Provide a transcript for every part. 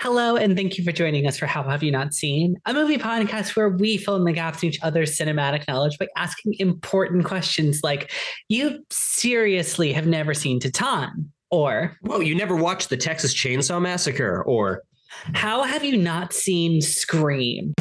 Hello, and thank you for joining us for How Have You Not Seen, a movie podcast where we fill in the gaps in each other's cinematic knowledge by asking important questions like, You seriously have never seen Titan? Or, Whoa, you never watched the Texas Chainsaw Massacre? Or, How have you not seen Scream?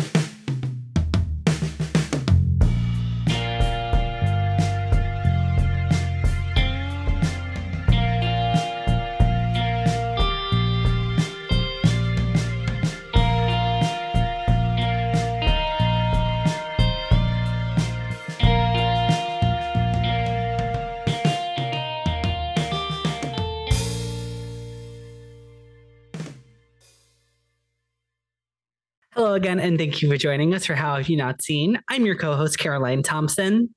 Again, and thank you for joining us for How Have You Not Seen. I'm your co host, Caroline Thompson.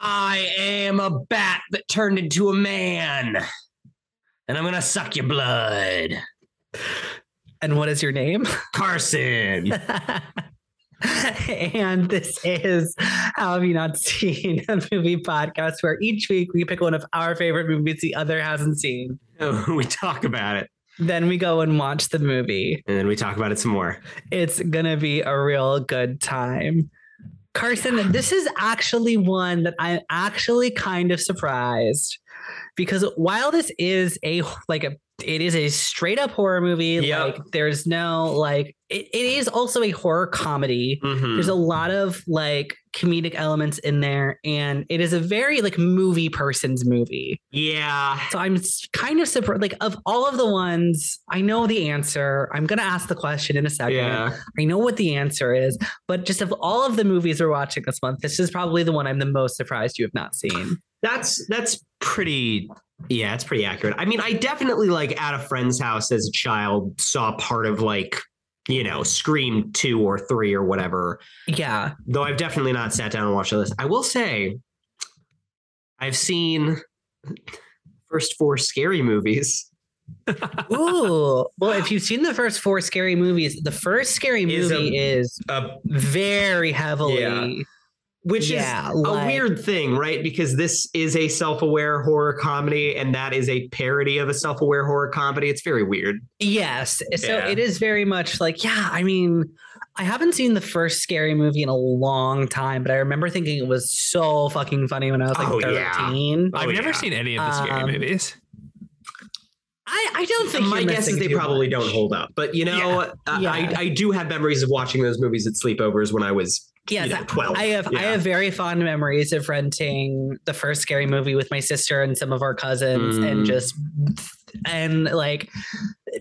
I am a bat that turned into a man, and I'm gonna suck your blood. And what is your name? Carson. and this is How Have You Not Seen, a movie podcast where each week we pick one of our favorite movies the other hasn't seen. we talk about it, Then we go and watch the movie. and then we talk about it some more. It's going to be a real good time. Carson, this is actually one that I'm actually kind of surprised because while this is a like a it is a straight up horror movie, Yep. like there's no like it, it is also a horror comedy. Mhm. There's a lot of like comedic elements in there, and it is a very like movie person's movie. Yeah. So I'm kind of surprised. Like of all of the ones, I know the answer. I'm gonna ask the question in a second. Yeah. I know what the answer is, but just of all of the movies we're watching this month, this is probably the one I'm the most surprised you have not seen. That's that's pretty yeah, it's pretty accurate. I mean, I definitely like at a friend's house as a child saw part of like, you know, Scream 2 or 3 or whatever. Yeah. Though I've definitely not sat down and watched all this. I will say I've seen first four scary movies. Ooh. well, if you've seen the first four scary movies, the first scary Is a- movie is a, very heavily. Yeah. Which Yeah, is a weird thing, right? Because this is a self-aware horror comedy and that is a parody of a self-aware horror comedy. It's very weird. Yes. So Yeah. it is very much like, yeah, I mean, I haven't seen the first scary movie in a long time, but I remember thinking it was so fucking funny when I was like Oh, yeah. 13. Oh, I've never seen any of the scary Um, movies. I, I don't think My you're guess is missing they probably much. don't hold up. But you know, uh, Yeah. I, I do have memories of watching those movies at sleepovers when I was Yes, you know, 12. I have I have very fond memories of renting the first scary movie with my sister and some of our cousins and Mm. just and like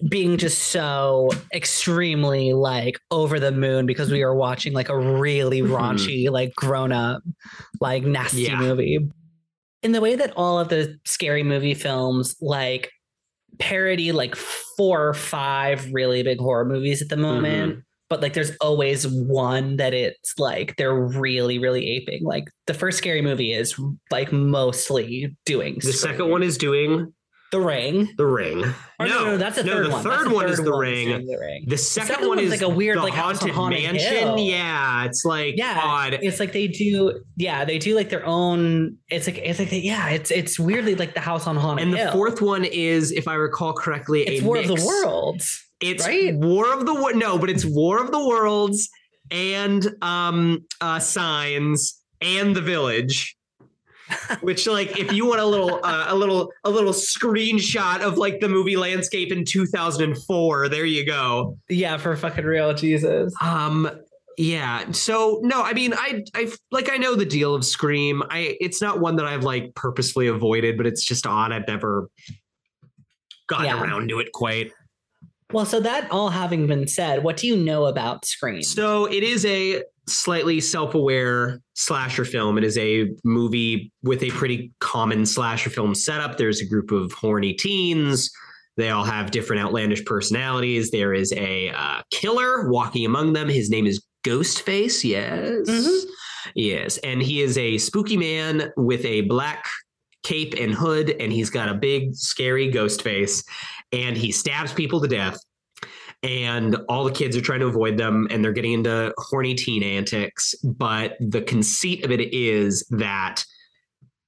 being just so extremely like over the moon because we were watching like a really Mhm. raunchy like grown up like nasty Yeah. movie. In the way that all of the scary movie films like parody like four or five really big horror movies at the moment but like there's always one that it's like they're really really aping like the first scary movie is like mostly doing The second one is doing the ring The Ring. Or no, no, that's the no, third the one. Third the one is The Ring. the ring The second, second one is like a weird, like, haunted, Haunted mansion. Hill. Yeah, it's like yeah odd. it's like they do yeah they do like their own it's like it's like they, yeah it's it's weirdly like the house on haunted And the fourth one is, if I recall correctly, it's a war of the worlds It's right? War of the no, but it's War of the Worlds and um uh Signs and The Village. Which, like, if you want a little, uh, a little, a little screenshot of like the movie landscape in 2004, there you go. yeah for fucking real jesus Um, yeah. So no, I mean, I, I like, I know the deal of Scream. I, it's not one that I've like purposefully avoided, but it's just odd. I've never gotten Yeah. around to it quite. Well so that all having been said what do you know about scream So it is a slightly self-aware slasher film. It is a movie with a pretty common slasher film setup. There's a group of horny teens. They all have different outlandish personalities. There is a uh, killer walking among them. His name is Ghostface. Yes. Mhm. Yes. And he is a spooky man with a black cape and hood, and he's got a big, scary ghost face, and he stabs people to death and all the kids are trying to avoid them and they're getting into horny teen antics but the conceit of it is that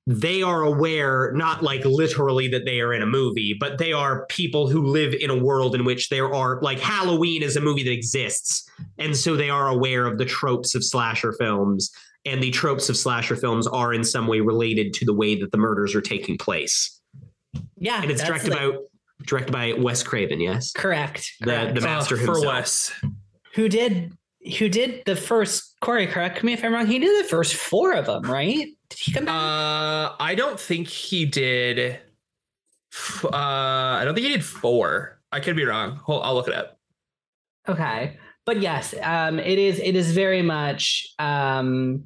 they are aware, not like literally that they are in a movie, but they are people who live in a world in which there are like Halloween is a movie that exists. And so they are aware of the tropes of slasher films. And the tropes of slasher films are in some way related to the way that the murders are taking place. Yeah, And it's directed like- by directed by Wes Craven, yes? correct. The correct. the master Uh, himself. for Wes. who did who did the first Corey? Correct me if I'm wrong. He did the first four of them, right? Did he come back? Uh, I don't think he did. f- Uh, I don't think he did four. I could be wrong. Hold, I'll look it up. Okay. But yes, um, it is it is very much um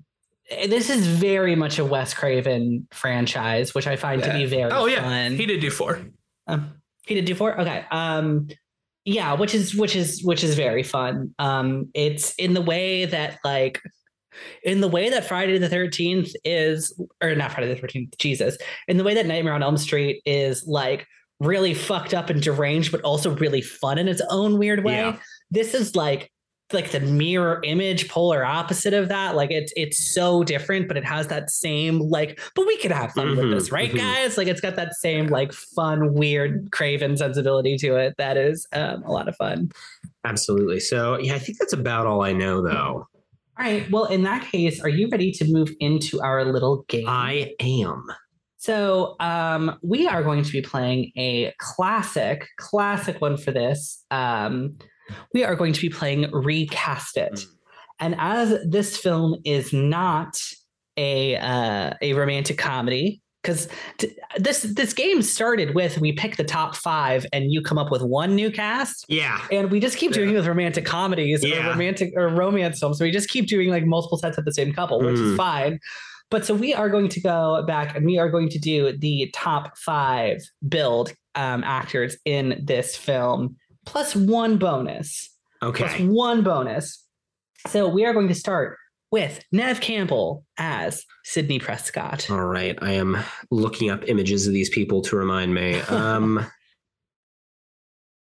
this is very much a Wes Craven franchise, which I find to be very Oh yeah, fun. he did do four. Um, he did do four. Okay. Um, yeah, which is which is which is very fun. Um, it's in the way that like in the way that Friday the Thirteenth is, or not Friday the Thirteenth, Jesus, in the way that Nightmare on Elm Street is like really fucked up and deranged, but also really fun in its own weird way. Yeah. This is like like the mirror image polar opposite of that like it's it's so different but it has that same like but we could have fun with Mhm, this right mhm. guys like it's got that same like fun weird craven sensibility to it that is um, a lot of fun Absolutely. So yeah, I think that's about all I know though. all right well in that case are you ready to move into our little game I am. So um, we are going to be playing a classic, classic one for this. Um, we are going to be playing Recast It, Mm. and as this film is not a uh, a romantic comedy, because t- this this game started with we pick the top five and you come up with one new cast. Yeah. And we just keep doing it with romantic comedies or Yeah. romantic or romance films. So we just keep doing like multiple sets of the same couple, which is Mhm. fine. But so we are going to go back and we are going to do the top five build um, actors in this film, plus one bonus. Plus Okay. one bonus. So we are going to start with Nev Campbell as Sidney Prescott. All right. I am looking up images of these people to remind me. Um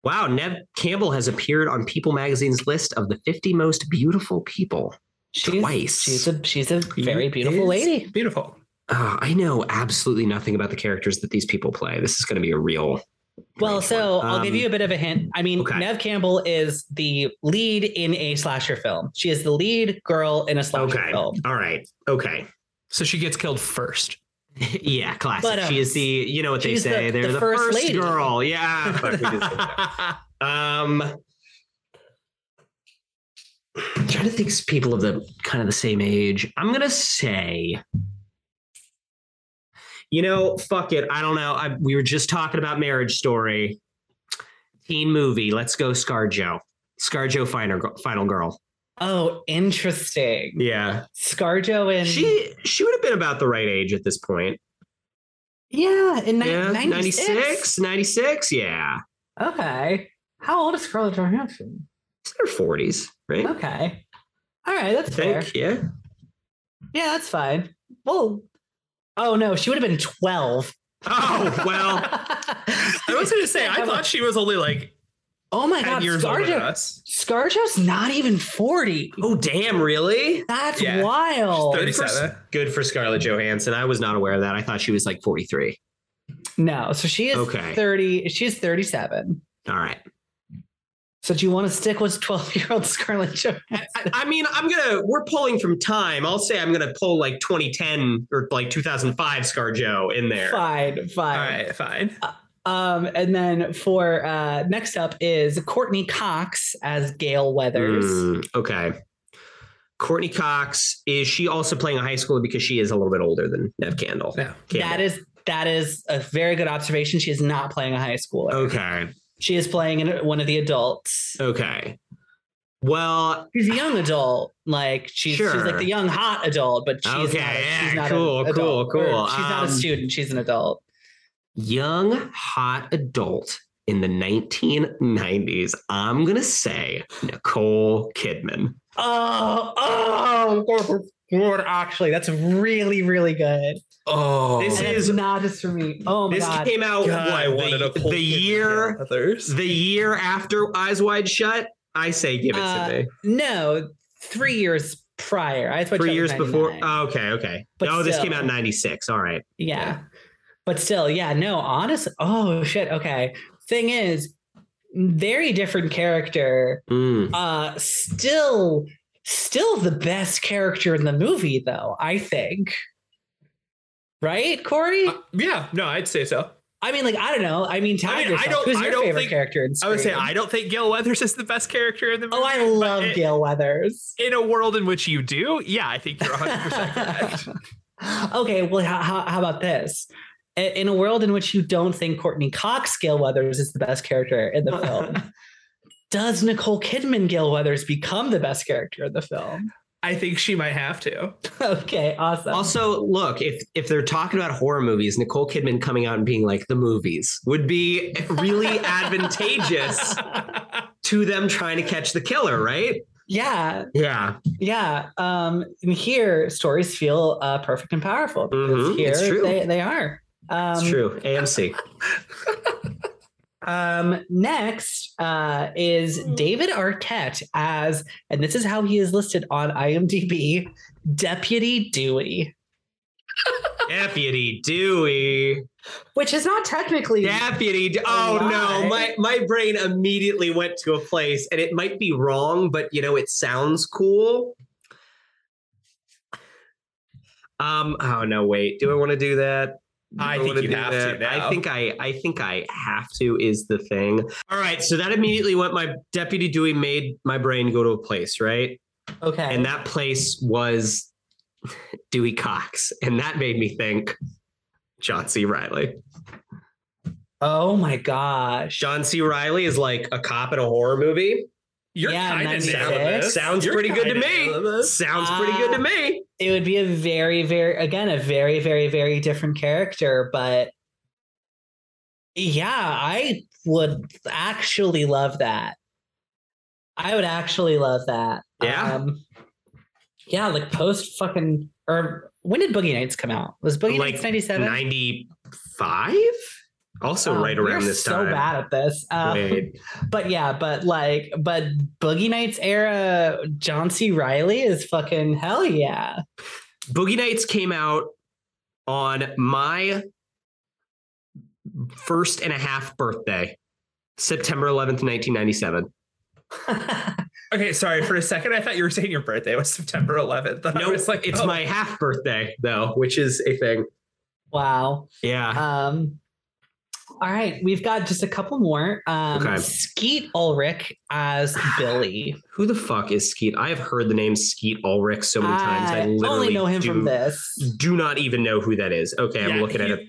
Wow, Nev Campbell has appeared on People magazine's list of the 50 most beautiful people. She's, twice. She's a she's a very beautiful lady. Beautiful. Ah, I know absolutely nothing about the characters that these people play. This is going to be a real. Well, so one. I'll give Um, you a bit of a hint. I mean, okay. Nev Campbell is the lead in a slasher film. She is the lead girl in a slasher Okay. film. All right. Okay. So she gets killed first. yeah, classic. But, um, she is the, you know what they she's the- say, they're the the, first first, lady. girl. Yeah. Fuck, we just did that. Um, I'm trying to think of people of the kind of the same age. I'm gonna say, you know, fuck it. I don't know. I, we were just talking about Marriage Story, teen movie. Let's go, ScarJo. ScarJo, final final girl. Oh, interesting. Yeah, ScarJo in she she would have been about the right age at this point. yeah in ni- Yeah, 96. 96, 96, Yeah, Okay. How old is Scarlett Johansson? it's their forties, right? Okay. All right, I that's fair. think. Yeah. Yeah, that's fine. Well, oh no, she would have been twelve. Oh well. I was going to say, I thought she was only like Oh my 10 god, years older than ScarJo, us. ScarJo's not even forty. Oh damn! Really? That's Yeah. wild. She's Good for, 37. good for Scarlett Johansson. I was not aware of that. I thought she was like 43. No, so she is Okay. 30. She's 37. All right. So do you want to stick with 12 year old Scarlett Johansson? I, I mean, I'm gonna. We're pulling from time. I'll say I'm gonna pull like 2010 or like 2005 Scar ScarJo in there. Fine, fine. right, fine. Um, and then for uh, next up is Courteney Cox as Gale Weathers. Mm, okay. Courteney Cox is she also playing a high schooler because she is a little bit older than Nev Campbell? Yeah. That is that is a very good observation. She is not playing a high schooler. Okay. She is playing in one of the adults. Okay. Well, She's a young adult. Like she's she's like the young hot adult, but she's Okay, not, yeah, she's not cool, an adult. cool, cool. She's not a Um, student. She's an adult. young hot adult in the 1990s. I'm gonna say Nicole Kidman. Oh, oh, Lord, actually, that's really, really good. Oh, This is- not just for me. Oh my this god. came out God, I wanted the, a the year the year after Eyes Wide Shut. I say give it Uh, to me. No, three years prior. I Three years before. Oh, okay, okay. But oh, this came out in '96. All right. yeah. But still, yeah, no, honestly. Oh shit. Okay. Thing is, very different character. Mm. Uh still still the best character in the movie, though, I think. Right, Corey? Uh, yeah, no, I'd say so. I mean, like, I don't know. I mean, tell I mean, I don't- Who's I your don't favorite think- character in I would say I don't think Gale Weathers is the best character in the movie. Oh, I love it- Gale Weathers. In a world in which you do, yeah, I think you're 100% correct. okay, well, how, how, how about this? In a world in which you don't think Courteney Cox Gale Weathers is the best character in the film, does Nicole Kidman Gale Weathers become the best character in the film? I think she might have to. okay, awesome. Also, look if if they're talking about horror movies, Nicole Kidman coming out and being like the movies would be really advantageous to them trying to catch the killer, right? yeah, Yeah, yeah. Um, and here stories feel uh, perfect and powerful because Mhm, here it's true. They, they are. Um, it's true. AMC. Um, next uh, is David Arquette as, and this is how he is listed on IMDb, Deputy Dewey, Deputy Dewey. which is not technically. Deputy. De- oh Why? no, my my brain immediately went to a place, and it might be wrong, but you know, it sounds cool. Um. Oh no, wait. Do I want to do that? Do I think wanna you do have to now. I think I. I think I have to. Is the thing. All right. So that immediately went. My Deputy Dewey made my brain go to a place, right? Okay. And that place was Dewey Cox, and that made me think John C. Reilly. oh my gosh. John C. Reilly is like a cop in a horror movie. You're Yeah, kind of 96. nailing this. Sounds You're pretty good to kinda me. nailing this. Sounds pretty good to Ah. me. It would be a very, very, again, a very, very, very different character, but yeah, I would actually love that. I would actually love that. Yeah? Um, yeah, like post fucking or when did Boogie Nights come out? Was Boogie Like Nights 97? 95? Also Oh, right around this time. we're so bad at this. Um, Wait. but yeah, but like, but Boogie Nights era, John C. Reilly is fucking hell yeah. Boogie Nights came out on my first and a half birthday, September 11th, 1997. Okay, sorry. For a second, I thought you were saying your birthday was September 11th. And I No, was like, it's oh. my half birthday though, which is a thing. wow. Yeah. Um, all right, we've got just a couple more. Um, Okay. Skeet Ulrich as Billy. Who the fuck is Skeet? I have heard the name Skeet Ulrich so many times. I I literally only know him do, from this. do not even know who that is. Okay, I'm Yeah, looking at it.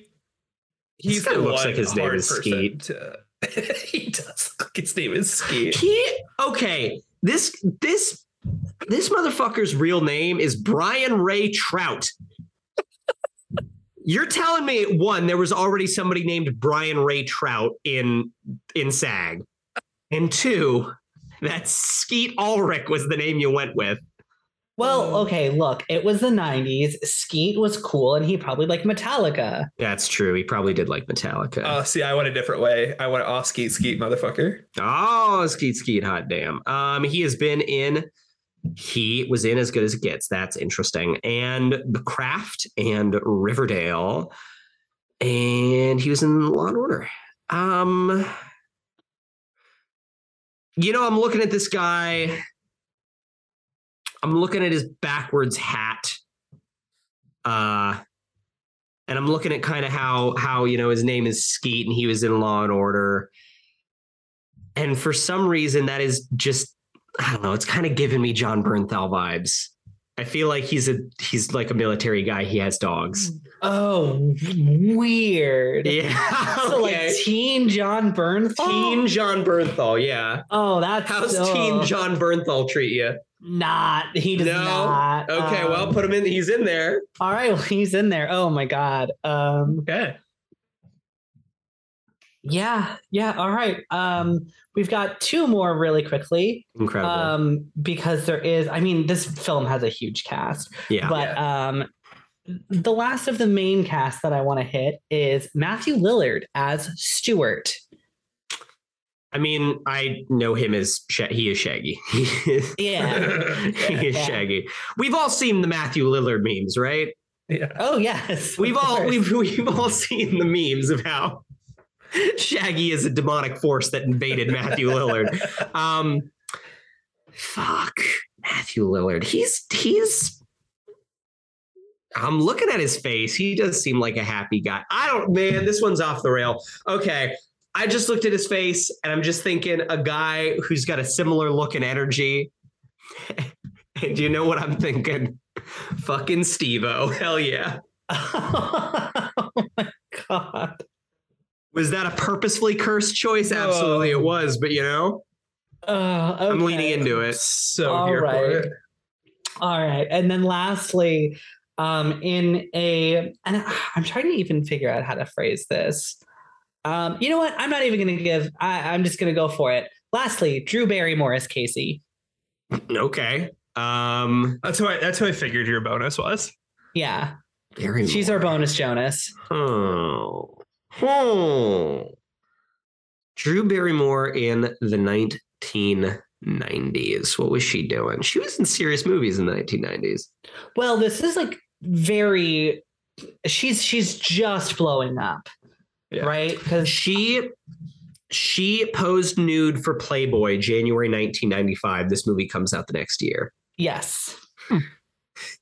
He This guy the looks like his name is Skeet. to- he does. look His name is Skeet. He okay. This this this motherfucker's real name is Brian Ray Trout. You're telling me one, there was already somebody named Brian Ray Trout in in SAG, and two, that Skeet Ulrich was the name you went with. Well, Oh. okay, look, it was the 90s. Skeet was cool and he probably liked Metallica. That's true. He probably did like Metallica. Oh, see, I went a different way. I went off Skeet Skeet, motherfucker. Oh, Skeet Skeet, hot damn. Um, he has been in. He was in as good as it gets. That's interesting. And The Craft and Riverdale, and he was in Law and Order. Um, you know, I'm looking at this guy. I'm looking at his backwards hat. Uh, and I'm looking at kind of how how you know his name is Skeet and he was in Law and Order and for some reason that is just I don't know. It's kind of giving me Jon Bernthal vibes. I feel like he's a he's like a military guy. He has dogs. Oh, weird. Yeah. So okay. like teen Jon Bernthal? Teen Jon Bernthal. Yeah. Oh, that's How's so Teen Jon Bernthal treat you? not. He does No? not. Okay, Um, well, put him in. He's in there. all right, well, he's in there. Oh my god. Um Okay. Yeah, yeah, all right. Um we've got two more really quickly. Incredible. Um because there is I mean this film has a huge cast. yeah. But um the last of the main cast that I want to hit is Matthew Lillard as Stuart. I mean, I know him as Sha- he is Shaggy. He is, Yeah. he is Yeah. Shaggy. We've all seen the Matthew Lillard memes, right? yeah. Oh yes. We've all course. we've we've all seen the memes of how Shaggy is a demonic force that invaded Matthew Lillard. Um, fuck Matthew Lillard. He's he's. I'm looking at his face. He does seem like a happy guy. I don't, man. This one's off the rail. Okay, I just looked at his face, and I'm just thinking a guy who's got a similar look and energy. and you know what I'm thinking? Fucking Steve-O. Hell yeah. oh my god. Was that a purposefully cursed choice? Absolutely, it was. But you know, Uh, I'm okay. leaning into it. So All here for it. All right. And then lastly, um, in a, and I'm trying to even figure out how to phrase this. Um, you know what? I'm not even going to give, I, I'm just going to go for it. Lastly, Drew Barrymore as Casey. Okay. Um, That's who I. That's who I figured your bonus was. Yeah. Barrymore. She's our bonus Jonas. Oh. Oh. Drew Barrymore in the 1990s. What was she doing? She was in serious movies in the 1990s. Well, this is like very, she's, she's just blowing up. Yeah. Right. Because She she posed nude for Playboy January 1995. This movie comes out the next year. yes. Hmm.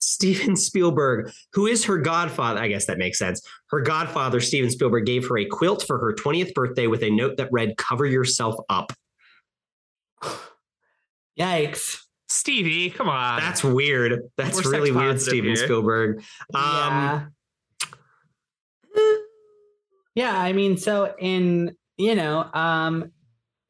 Steven Spielberg, who is her godfather, I guess that makes sense. Her godfather, Steven Spielberg, gave her a quilt for her 20th birthday with a note that read, Cover yourself up. Yikes. Stevie, come on. That's weird. That's We're really weird, Steven here. Spielberg. Um, yeah. Yeah, I mean, so in you know, um,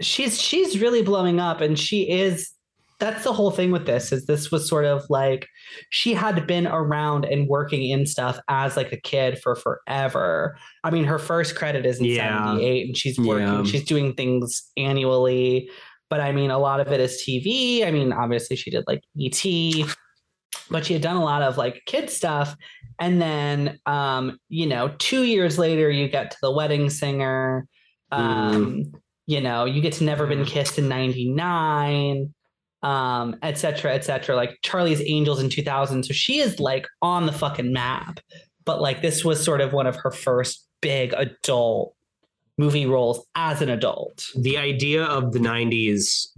she's she's really blowing up, and she is. That's the whole thing with this. Is this was sort of like she had been around and working in stuff as like a kid for forever. I mean, her first credit is in Yeah. '78, and she's working. Yeah. She's doing things annually, but I mean, a lot of it is TV. I mean, obviously, she did like ET, but she had done a lot of like kid stuff and then um you know two years later you get to the wedding singer um you know you get to never been kissed in 99 um et cetera et cetera like charlie's angels in 2000 so she is like on the fucking map but like this was sort of one of her first big adult movie roles as an adult the idea of the 90s,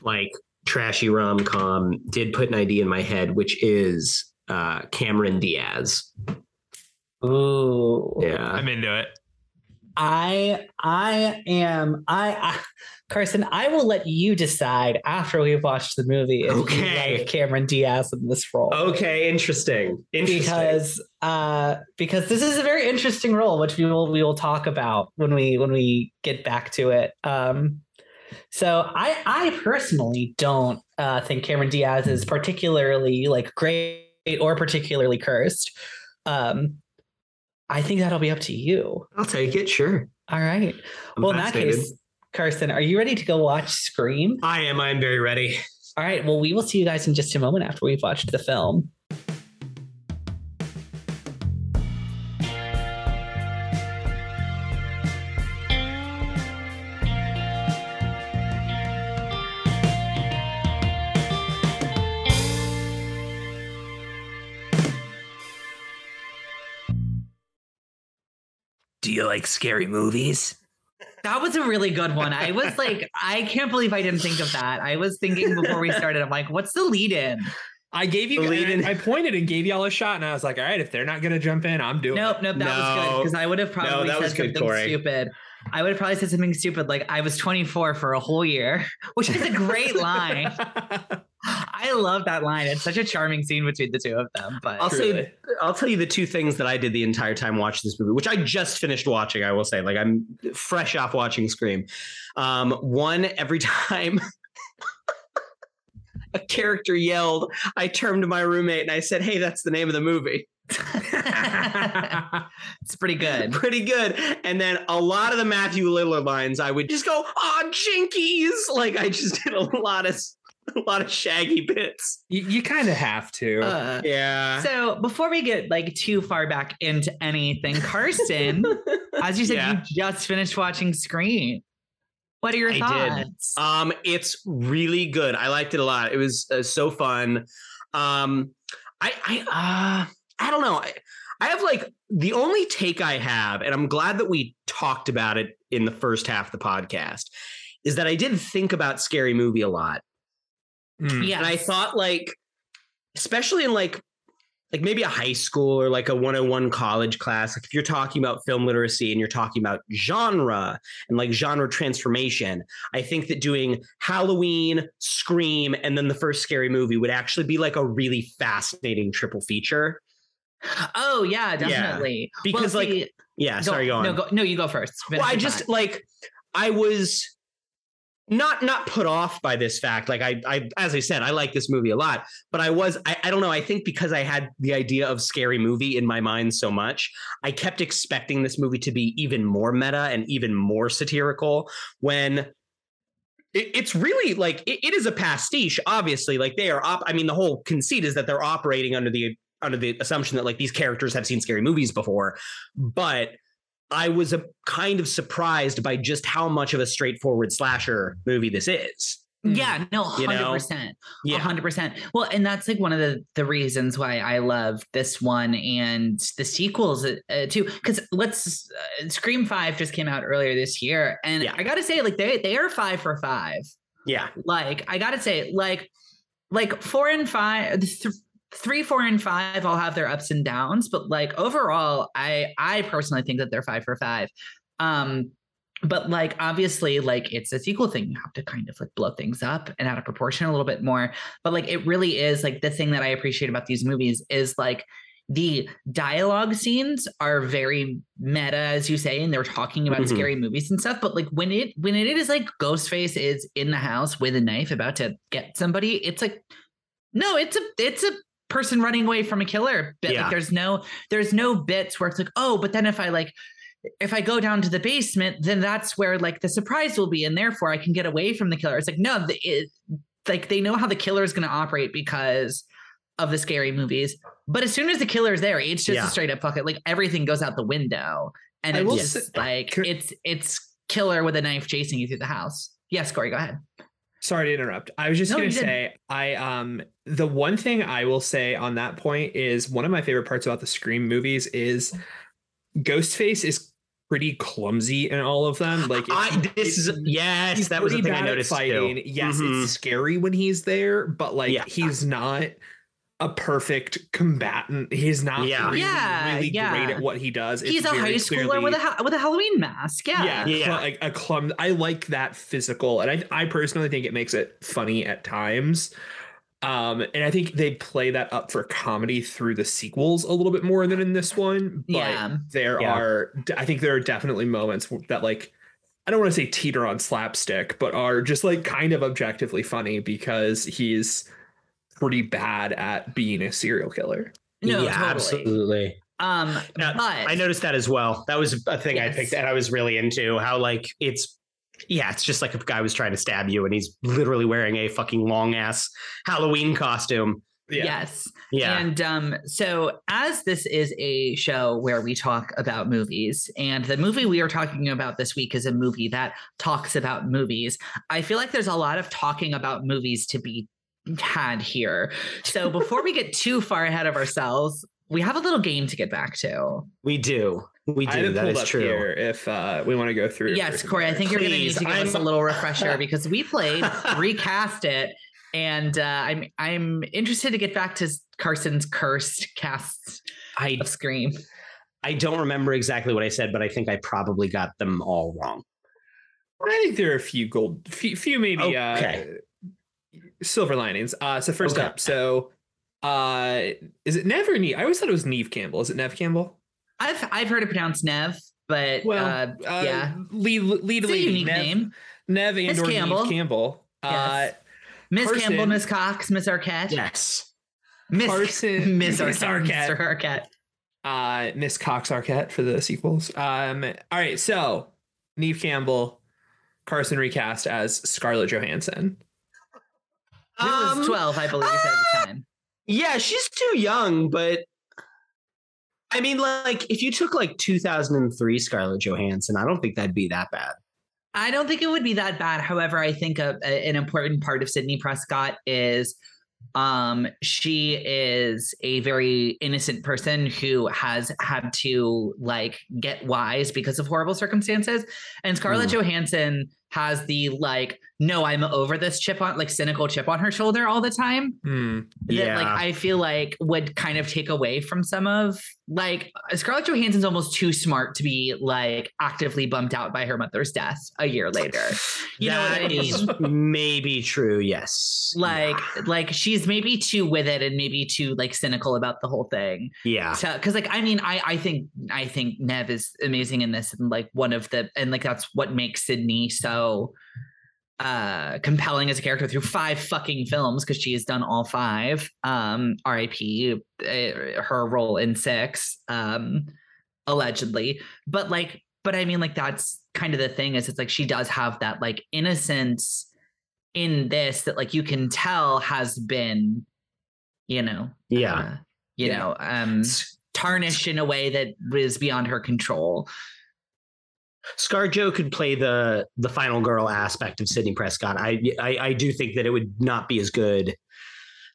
like trashy rom com, did put an idea in my head, which is uh, Cameron Diaz. ooh Yeah. I'm into it. I I am I, I Carson, I will let you decide after we've watched the movie if Okay. you like Cameron Diaz in this role. Okay, interesting. Interesting. Because uh because this is a very interesting role, which we will we will talk about when we when we get back to it. Um so I I personally don't uh think Cameron Diaz is particularly like great or particularly cursed. Um I think that'll be up to you. I'll take it. Sure. All right. I'm well, in that case, Carson, are you ready to go watch Scream? I am. I am very ready. All right. Well, we will see you guys in just a moment after we've watched the film. Do you like scary movies? That was a really good one. I was like, I can't believe I didn't think of that. I was thinking before we started, I'm like, what's the lead in? I gave you. Lead in- I, I pointed and gave y'all a shot, and I was like, "All right, if they're not gonna jump in, I'm doing." Nope, it. nope, that was good No. because I would have probably that said was good, something Corey. stupid. I would have probably said something stupid like I was 24 for a whole year, which is a great line. I love that line. It's such a charming scene between the two of them. But I'll say, Truly. I'll tell you the two things that I did the entire time watching this movie, which I just finished watching. I will say, like I'm fresh off watching Scream. Um, one every time a character yelled, I turned to my roommate and I said, "Hey, that's the name of the movie." it's pretty good. Pretty good. And then a lot of the Matthew Lillard lines, I would just go, "Oh, jinkies!" Like I just did a lot of a lot of shaggy bits. you, you kind of have to. Uh, Yeah. so before we get like too far back into anything, Carson, as you said, Yeah. you just finished watching Scream. What are your I did. thoughts? Um, it's really good. I liked it a lot. It was uh, so fun. Um, I I uh, I don't know. I, I have like the only take I have, and I'm glad that we talked about it in the first half of the podcast, is that I did think about Scary Movie a lot, Mm. yeah. and I thought like, especially in like like maybe a high school or like a 101 college class like if you're talking about film literacy and you're talking about genre and like genre transformation i think that doing halloween scream and then the first scary movie would actually be like a really fascinating triple feature Oh yeah, definitely. because, like, see- yeah sorry go on No, go, no, you go first. well i just thought. like i was not not put off by this fact like I, I as i said i like this movie a lot but i was I, I don't know i think because i had the idea of scary movie in my mind so much i kept expecting this movie to be even more meta and even more satirical when it's really like it, it is a pastiche obviously like they are op- i mean the whole conceit is that they're operating under the under the assumption that like these characters have seen scary movies before but I was a kind of surprised by just how much of a straightforward slasher movie this is. yeah, no, You hundred know? percent, Yeah. hundred percent. Well, and that's like one of the the reasons why I love this one and the sequels uh, too. Because let's uh, Scream Five just came out earlier this year, and Yeah. I gotta say, like they they are five for five. Yeah. Like I gotta say, like like four and five. Th- Three, four, and five all have their ups and downs, but like overall, I I personally think that they're five for five. Um, but like obviously like it's a sequel thing you have to kind of like blow things up and out of proportion a little bit more but like it really is like the thing that i appreciate about these movies is like the dialogue scenes are very meta as you say and they're talking about Mhm. scary movies and stuff but like when it when it is like ghostface is in the house with a knife about to get somebody it's like no it's a it's a person running away from a killer but Yeah. like there's no there's no bits where it's like oh but then if i like if I go down to the basement, then that's where like the surprise will be, and therefore I can get away from the killer. It's like no, the, it, like they know how the killer is going to operate because of the scary movies. But as soon as the killer is there, it's just Yeah. a straight up fuck it. Like everything goes out the window, and I it's just say- like Could- it's it's killer with a knife chasing you through the house. Yes, Corey, go ahead. Sorry to interrupt. I was just No, gonna say I um the one thing I will say on that point is one of my favorite parts about the Scream movies is Ghostface is pretty clumsy in all of them. Like it's- I, this is it's- yes, that was the thing I bad at noticed fighting. too. Yes, Mhm. it's scary when he's there, but like Yeah. he's not a perfect combatant. He's not Yeah. really, Yeah, really yeah. great at what he does. It's He's a high schooler clearly- with a ha- with a Halloween mask. Yeah, yeah, Yeah. cl- like a clum. I like that physical, and I I personally think it makes it funny at times. Um, and I think they play that up for comedy through the sequels a little bit more than in this one. But Yeah. there Yeah. are, I think there are definitely moments that like I don't want to say teeter on slapstick, but are just like kind of objectively funny because he's pretty bad at being a serial killer. no, yeah, totally. absolutely. Um, Yeah, but I noticed that as well. That was a thing I picked that I was really into. How like it's yeah, it's just like if a guy was trying to stab you and he's literally wearing a fucking long ass Halloween costume. yes, Yeah. And um, so, as this is a show where we talk about movies, and the movie we are talking about this week is a movie that talks about movies, I feel like there's a lot of talking about movies to be had here. So, before we get too far ahead of ourselves, we have a little game to get back to. we do. We do. haven't That pulled is up true. here if uh, we want to go through. Yes, Corey, I think you're going to need to give us a I'm- little refresher because we played, recast it. And uh, I'm I'm interested to get back to Carson's cursed cast I of Scream. I don't remember exactly what I said, but I think I probably got them all wrong. I think there are a few gold, few, few maybe Okay. uh, silver linings. Uh, so first Okay. up, so uh, is it Nev or Neve? I always thought it was Neve Campbell. Is it Nev Campbell? I've I've heard it pronounced Nev, but Well, uh, uh, yeah. lead lead it's a lady, unique Nev, name. Nev and Miss or Campbell. Neve Campbell. Uh, Yes. Miss Carson- Campbell, Miss Cox, Miss Arquette, Yes. Miss Carson- Miss Arquette. Mr. Arquette. uh, Miss Cox Arquette for the sequels. Um, all right, so Neve Campbell, Carson recast as Scarlett Johansson. Who was Um, twelve, I believe, at the time. Yeah, she's too young, but I mean, like, if you took like 2003 Scarlett Johansson, I don't think that'd be that bad. I don't think it would be that bad. However, I think a, a- an important part of Sidney Prescott is um she is a very innocent person who has had to like get wise because of horrible circumstances and Scarlett Mm. Johansson has the like no I'm over this chip on like cynical chip on her shoulder all the time hmm, that Yeah. like I feel like would kind of take away from some of like uh, Scarlett Johansson's almost too smart to be like actively bummed out by her mother's death a year later. You know what I mean? maybe true. Yes. Like like she's maybe too with it and maybe too like cynical about the whole thing. yeah. Because like I mean I I think I think Nev is amazing in this and like one of the and like that's what makes Sidney so uh compelling as a character through five fucking films because she has done all five um rip uh, her role in six um allegedly but like but i mean like that's kind of the thing is it's like she does have that like innocence in this that like you can tell has been you know Yeah. uh, you Yeah. know um tarnished in a way that was beyond her control ScarJo could play the the final girl aspect of Sidney Prescott. I, I I do think that it would not be as good.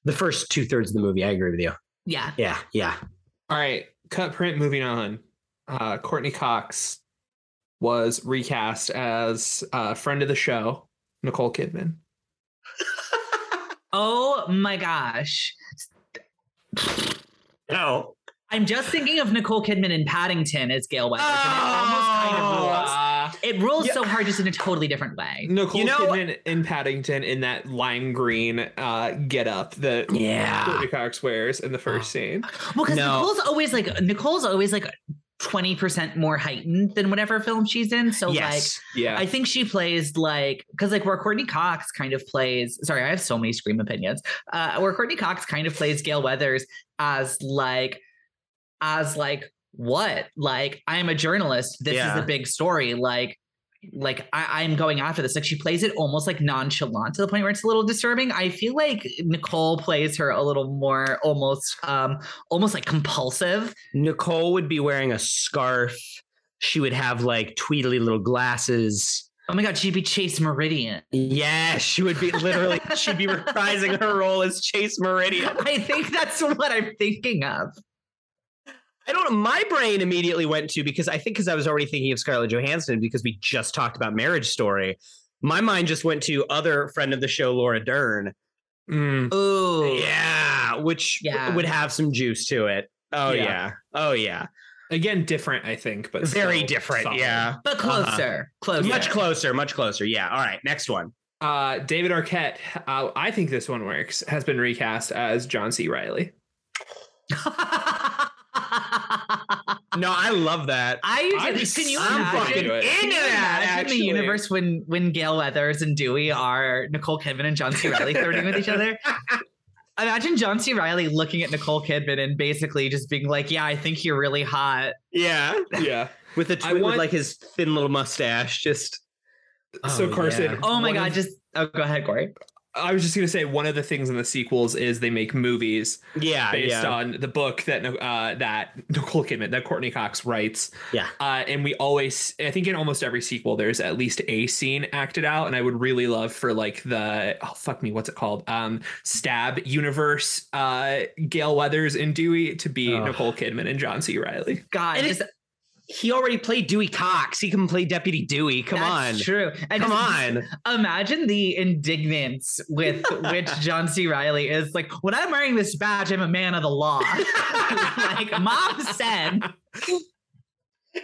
The first two thirds of the movie, I agree with you. yeah Yeah, yeah. All right, cut print. Moving on. Uh, Courteney Cox was recast as a friend of the show, Nicole Kidman. oh my gosh No. I'm just thinking of nicole kidman in paddington as gale weathers and it kind of rules Uh, it rules Yeah. so hard just in a totally different way Nicole You know- Kidman in Paddington in that lime green uh, get up that Yeah. Courteney Cox wears in the first Oh. scene. well because No. nicole's always like nicole's always like 20% more heightened than whatever film she's in so like yes. Yeah. I think she plays like because like where Courteney Cox kind of plays. Sorry, I have so many scream opinions. Uh, where Courteney Cox kind of plays Gale Weathers as like as like what? Like I am a journalist. This Yeah. is a big story. Like like I, I'm going after this. Like she plays it almost like nonchalant to the point where it's a little disturbing. I feel like Nicole plays her a little more almost um almost like compulsive. Nicole would be wearing a scarf. She would have like tweedly little glasses. Oh my god, she'd be Chase Meridian. Yeah, she would be literally. she'd be reprising her role as Chase Meridian. I think that's what I'm thinking of. I don't know. My brain immediately went to because I think because I was already thinking of Scarlett Johansson because we just talked about Marriage Story. My mind just went to other friend of the show, Laura Dern. Mm. Ooh. Yeah, which Yeah. would have some juice to it. Oh Yeah. yeah. Oh yeah. Again, different, I think, but Very different. solid. Yeah. But closer. Closer. Much closer. Much closer. Yeah. All right. Next one. Uh, David Arquette, uh, I think this one works, has been recast as John C. Reilly. No, I love that. I I'm usually can you I'm imagine, fucking into it. can you Into that, imagine actually. the universe when when Gale Weathers and Dewey are Nicole Kidman and John C. Reilly flirting with each other? Imagine John C. Reilly looking at Nicole Kidman and basically just being like, "Yeah, I think you're really hot." Yeah. Yeah. With a I twi- with like his thin little mustache, just oh, so Oh, Carson, yeah. Oh my god, of- just oh go ahead, Corey. I was just gonna say one of the things in the sequels is they make movies yeah, based yeah, on the book that uh, that Nicole Kidman that Courteney Cox writes. yeah. Uh, and we always, I think in almost every sequel, there's at least a scene acted out. And I would really love for like the, oh, fuck me, what's it called? Um, Stab Universe, uh, Gale Weathers and Dewey to be Ugh. Nicole Kidman and John C. Reilly. God, And just, He already played Dewey Cox. He can play Deputy Dewey. Come that's on. true. And Come on. Imagine the indignance with which John C. Reilly is like, when I'm wearing this badge, I'm a man of the law. like mom said.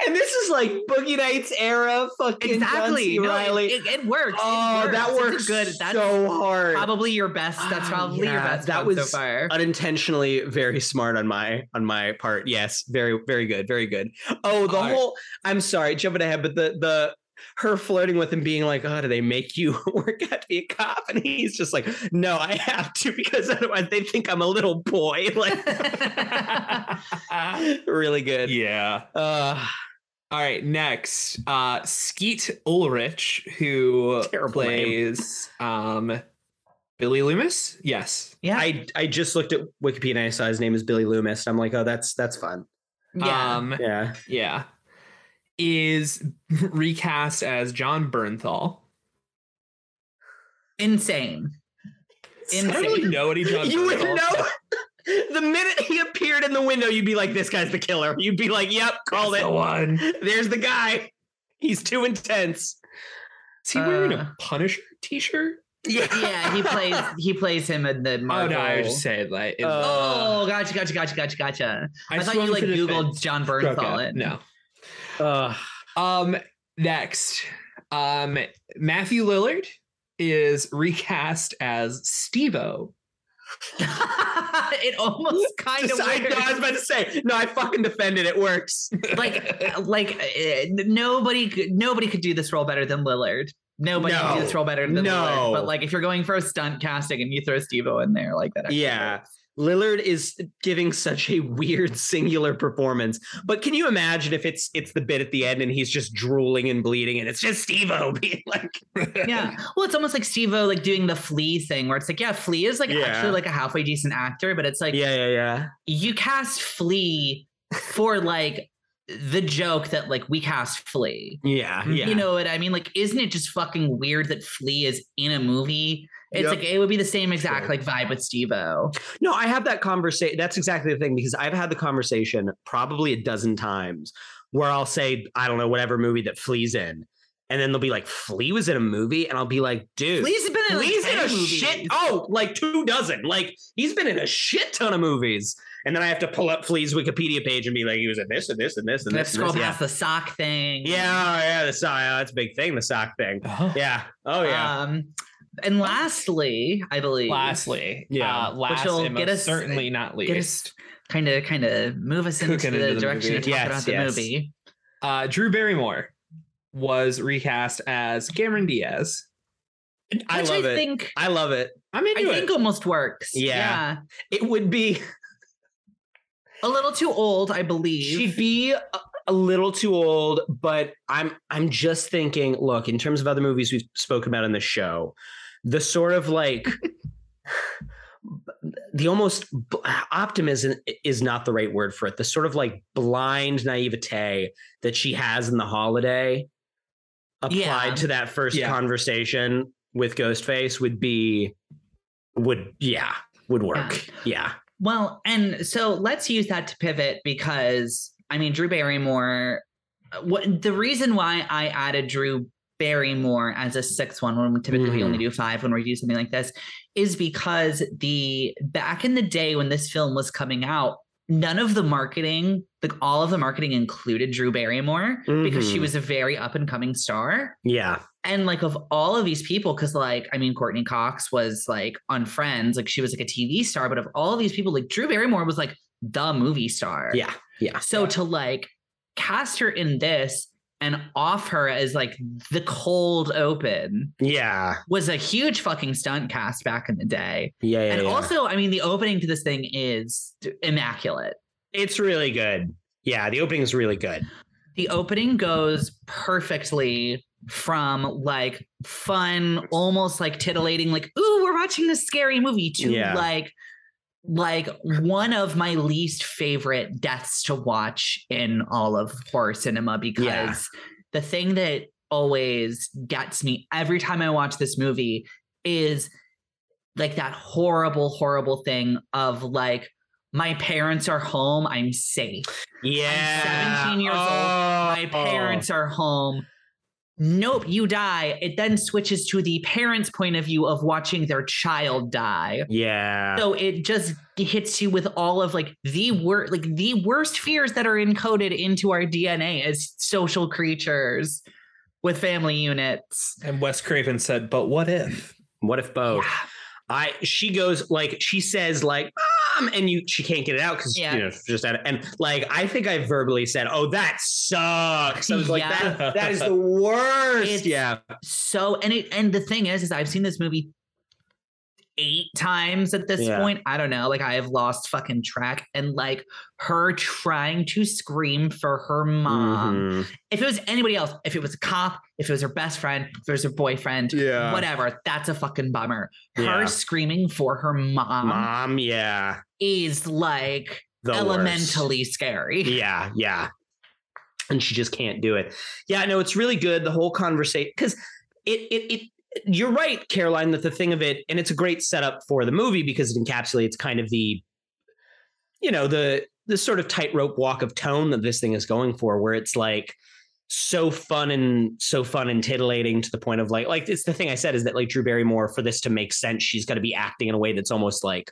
And this is like Boogie Nights era fucking Exactly. No, it- Reilly. it, it works. It oh, works. that works good. That's so hard. probably your best. That's Ah, probably your yeah, best. that was so far. unintentionally very smart on my on my part. Yes, very very good, very good. Oh, the All right. whole I'm sorry, jumping ahead, but the the her flirting with him being like, "Oh, do they make you work out to be a cop?" And he's just like, "No, I have to because otherwise they think I'm a little boy." Like, really good. yeah. Uh, All right, next, uh, Skeet Ulrich, who Terrible plays um, Billy Loomis. Yes. yeah. I I just looked at Wikipedia and I saw his name is Billy Loomis. And I'm like, oh, that's that's fun. yeah. Um, Yeah. yeah. Is recast as Jon Bernthal. Insane. I don't really Insane. know any John. you would know the minute he appeared in the window, you'd be like, "This guy's the killer." You'd be like, "Yep, called That's the it. one. There's the guy. He's too intense." Is he wearing Uh, a Punisher t-shirt? Yeah, Yeah, he plays he plays him in the Marvel. Oh no, I just saying like. Uh, Oh, gotcha, gotcha, gotcha, gotcha, gotcha. I, thought you like Googled. Jon Bernthal. No. Uh, Um. Next, um, Matthew Lillard is recast as Steve-O. it almost kind of I, no, I was about to say, no, I fucking defended. It works. like like uh, nobody could, nobody could do this role better than Lillard. Nobody could do this role better than No. Lillard. But like if you're going for a stunt casting and you throw Steve-O in there like that. actually Yeah. works. Lillard is giving such a weird singular performance. But can you imagine if it's it's the bit at the end and he's just drooling and bleeding and it's just Steve-O being like Yeah. Well, it's almost like Steve-O like doing the Flea thing where it's like, yeah, Flea is like Yeah. actually like a halfway decent actor, but it's like Yeah, yeah, yeah. you cast Flea for like the joke that like we cast Flea. Yeah, yeah. You know what I mean? Like, isn't it just fucking weird that Flea is in a movie? It's Yep. like it would be the same exact Sure. like vibe with Steve-O. No, I have that conversation. That's exactly the thing because I've had the conversation probably a dozen times where I'll say, I don't know, whatever movie that Flea's in. And then they'll be like, Flea was in a movie? And I'll be like, dude. Flea's been in like in a movies. shit. Oh, like two dozen. Like he's been in a shit ton of movies. And then I have to pull up Flea's Wikipedia page and be like, he was in this and this and this and Let's this. And scroll this. past the sock thing. Yeah, yeah, oh, yeah. The sock. Yeah, that's a big thing. The sock thing. Oh. Yeah. Oh yeah. Um, and lastly, I believe Lastly, Yeah. uh, last will and get most us- certainly not least, kind of kind of move us into the, into the direction movie. talk Yes, about the yes. movie. uh, Drew Barrymore was recast as Cameron Diaz. I Which love I it. think I love it. I'm I into think almost works. Yeah. It would be. A little too old, I believe. She'd be a, a little too old, but I'm I'm just thinking. Look, in terms of other movies we've spoken about in the show, the sort of like the almost optimism is not the right word for it. The sort of like blind naivete that she has in the holiday applied Yeah. to that first Yeah. conversation with Ghostface would be would yeah would work yeah. Well, and so let's use that to pivot because I mean, Drew Barrymore. What the reason why I added Drew Barrymore as a sixth one when we typically we Mhm. only do five when we do something like this is because the back in the day when this film was coming out, none of the marketing, like all of the marketing included Drew Barrymore because she Mhm. was a very up and coming star Yeah. and like of all of these people because like i mean courteney cox was like on friends like she was like a tv star but of all of these people like drew barrymore was like the movie star Yeah. Yeah. so Yeah. to like cast her in this and off her as like the cold open Yeah. was a huge fucking stunt cast back in the day Yeah. yeah, and yeah. also i mean the opening to this thing is immaculate it's really good. Yeah, the opening is really good. the opening goes perfectly from like fun, almost like titillating, like, ooh, we're watching this scary movie to Yeah. like like one of my least favorite deaths to watch in all of horror cinema because Yeah. the thing that always gets me every time I watch this movie is like that horrible, horrible thing of like, my parents are home, I'm safe. Yeah. I'm 17 years old. My Oh. parents are home. Nope, you die. It then switches to the parents' point of view of watching their child die. Yeah. So it just hits you with all of like the wor- like the worst fears that are encoded into our DNA as social creatures with family units. And Wes Craven said, "But what if?" what if both? Yeah. I she goes like she says like ah, mom and you she can't get it out because Yeah. you know just at and like I think I verbally said oh that sucks I was like Yeah. that that is the worst It's- yeah So and it and the thing is, is I've seen this movie eight times at this Yeah. point. I don't know. Like I have lost fucking track. And like her trying to scream for her mom. Mhm. If it was anybody else, if it was a cop, if it was her best friend, if it was her boyfriend, Yeah. whatever, that's a fucking bummer. Her Yeah. screaming for her mom, mom yeah is like the worst. elementally scary. yeah yeah and she just can't do it. Yeah, no, it's really good. The whole conversation because it it it you're right, Caroline, that the thing of it, and it's a great setup for the movie because it encapsulates kind of the, you know, the the sort of tightrope walk of tone that this thing is going for, where it's like so fun and so fun and titillating to the point of like like it's the thing I said is that like Drew Barrymore for this to make sense, she's got to be acting in a way that's almost like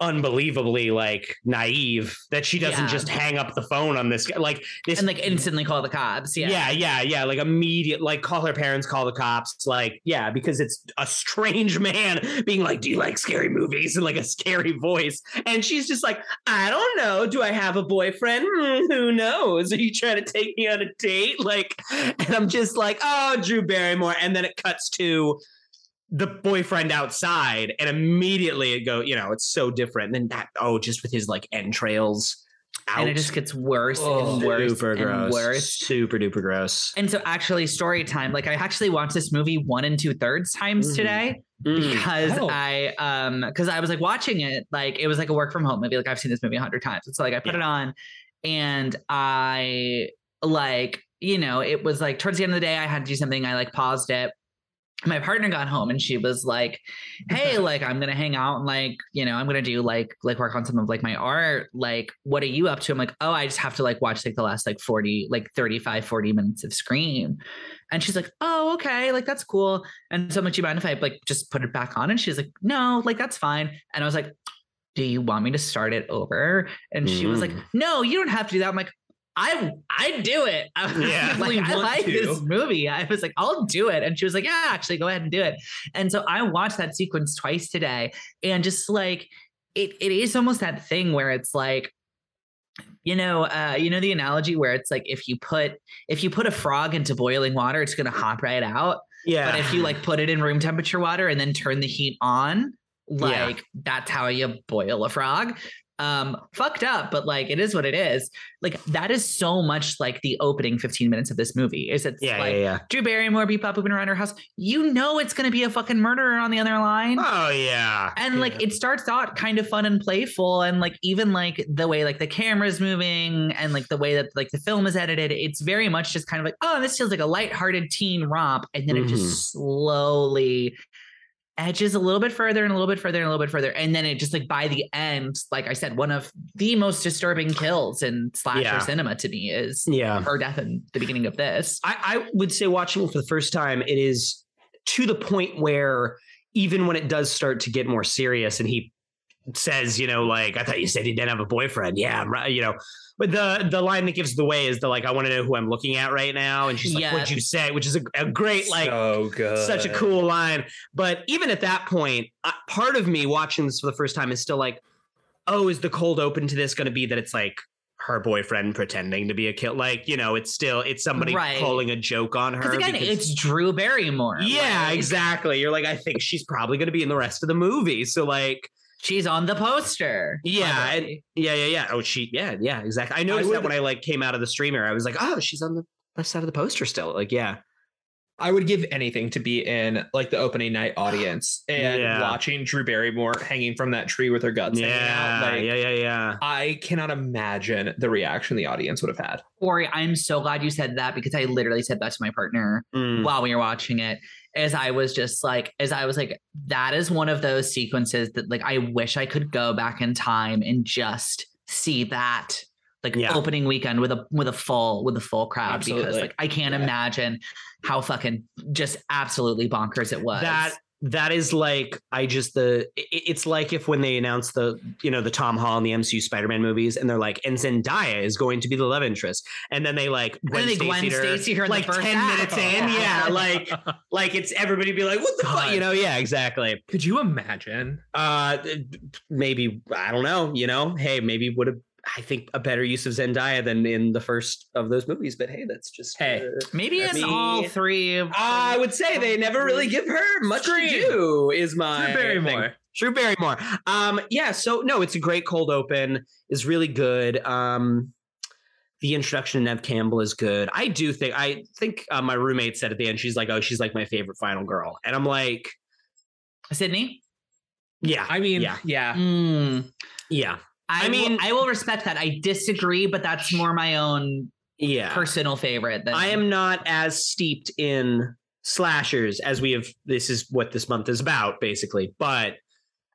unbelievably like naive that she doesn't Yeah. just hang up the phone on this guy like this and like instantly call the cops. Yeah. yeah, yeah, yeah. Like immediate, like call her parents, call the cops. Like, yeah, because it's a strange man being like, "Do you like scary movies?" and like a scary voice, and she's just like, "I don't know. Do I have a boyfriend? Hmm, who knows? Are you trying to take me on a date?" Like, and I'm just like, "Oh, Drew Barrymore," and then it cuts to the boyfriend outside, and immediately it go, you know, it's so different. than that, oh, just with his like entrails. Out. And it just gets worse Oh, and worse super and gross. worse. Super duper gross. And so actually story time, like I actually watched this movie one and two thirds times Mhm. today Mm. because Oh. I um because I was like watching it, like it was like a work from home movie. Like I've seen this movie a hundred times. It's so, like I put Yeah. it on and I like, you know, it was like towards the end of the day, I had to do something. I like paused it. My partner got home and she was like, Hey, like I'm gonna hang out and like, you know, I'm gonna do like like work on some of like my art. Like, what are you up to? I'm like, oh, I just have to like watch like the last like 40, like 35, 40 minutes of Scream. And she's like, oh, okay, like that's cool. And so much you mind if I like just put it back on? And she's like, no, like that's fine. And I was like, do you want me to start it over? And she was like, Mm. no, you don't have to do that. I'm like, I I do it. I Yeah. like, I like to. this movie. I was like, I'll do it. And she was like, yeah, actually, go ahead and do it. And so I watched that sequence twice today, and just like it, it is almost that thing where it's like you know uh you know the analogy where it's like if you put if you put a frog into boiling water it's going to hop right out Yeah. but if you like put it in room temperature water and then turn the heat on Yeah. like that's how you boil a frog um fucked up but like it is what it is like that is so much like the opening 15 minutes of this movie is it's yeah, like yeah, yeah. Drew Barrymore be popping around her house you know it's going to be a fucking murderer on the other line Oh yeah. and like it starts out kind of fun and playful and like even like the way like the camera's moving and like the way that like the film is edited it's very much just kind of like oh this feels like a lighthearted teen romp and then it Mhm. just slowly edges a little bit further and a little bit further and a little bit further and then it just like by the end like i said one of the most disturbing kills in slasher Yeah. cinema to me is Yeah. her death in the beginning of this I, I would say watching it for the first time, it is to the point where even when it does start to get more serious and he says, you know, like, I thought you said you didn't have a boyfriend. Yeah, I'm right. You know, but the the line that gives the way is the like, I want to know who I'm looking at right now. And she's like, Yeah. what'd you say? Which is a, a great, like, so such a cool line. But even at that point, uh, part of me watching this for the first time is still like, oh, is the cold open to this going to be that it's like her boyfriend pretending to be a kill? Like, you know, it's still it's somebody Right. pulling a joke on her. again because- it's drew barrymore yeah, like, exactly. You're like, I think she's probably going to be in the rest of the movie. So like, she's on the poster Yeah, already. yeah, yeah, yeah. Oh, she, yeah, yeah, exactly. I noticed that would- when I like came out of the streamer, I was like, oh, she's on the left side of the poster still. Like, yeah, I would give anything to be in like the opening night audience and Yeah. watching Drew Barrymore hanging from that tree with her guts hanging yeah, out. Like, yeah, yeah, yeah. I cannot imagine the reaction the audience would have had. Corey, I'm so glad you said that because I literally said that to my partner Mm. while we were watching it. As I was just like, as I was like, that is one of those sequences that like I wish I could go back in time and just see that like Yeah. opening weekend with a with a full with a full crowd because like I can't Yeah. imagine how fucking just absolutely bonkers it was. That that is like I just the it's like if when they announced the you know the Tom Holland the MCU Spider-Man movies and they're like and Zendaya is going to be the love interest. And then they like and then they Gwen Stacy her, Stacy her in like the first 10 act. minutes in yeah like like it's everybody be like what the fuck? You know yeah exactly. Could you imagine? uh maybe I don't know you know? Hey maybe would have I think a better use of Zendaya than in the first of those movies but hey that's just Hey. uh, Maybe That's in me. all three of I would say they never really give her much Scream. to do. Is my Drew thing. Barrymore. Drew Barrymore. Um, yeah. So no, it's a great cold open. is really good. Um, the introduction to Nev Campbell is good. I do think. I think uh, my roommate said at the end, she's like, "Oh, she's like my favorite final girl," and I'm like, Sidney. "Yeah, I mean, Yeah. yeah. Mm. yeah, I, I mean, mean- I will respect that. I disagree, but that's more my own yeah. personal favorite. Than I am not as steeped in slashers as we have. This is what this month is about, basically. But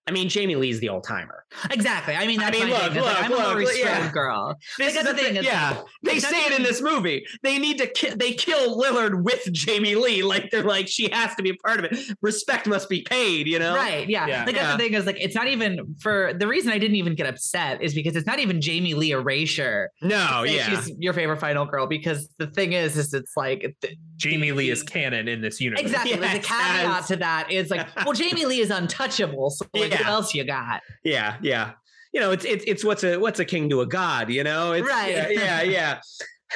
I mean, Jamie Lee's the old timer. exactly. I mean, I that's mean, my look, thing. It's like, I'm a Laurie look, yeah. Girl. This Like, is the thing, it's Yeah, they say it in this movie. They need to. Ki- they kill Lillard with Jamie Lee. Like they're like she has to be a part of it. Respect must be paid. You know. Right. Yeah. Yeah. Like Yeah. that's the thing is like it's not even for the reason I didn't even get upset is because it's not even Jamie Lee erasure. No. Yeah. She's your favorite final girl because the thing is, is it's like th- Jamie Lee is canon in this universe. exactly like the Yes, caveat yes. to that is like, well, Jamie Lee is untouchable. So like, what else you got? Yeah. Yeah. You know, it's it's it's what's a what's a king to a god. You know. It's, Right. Yeah. Yeah.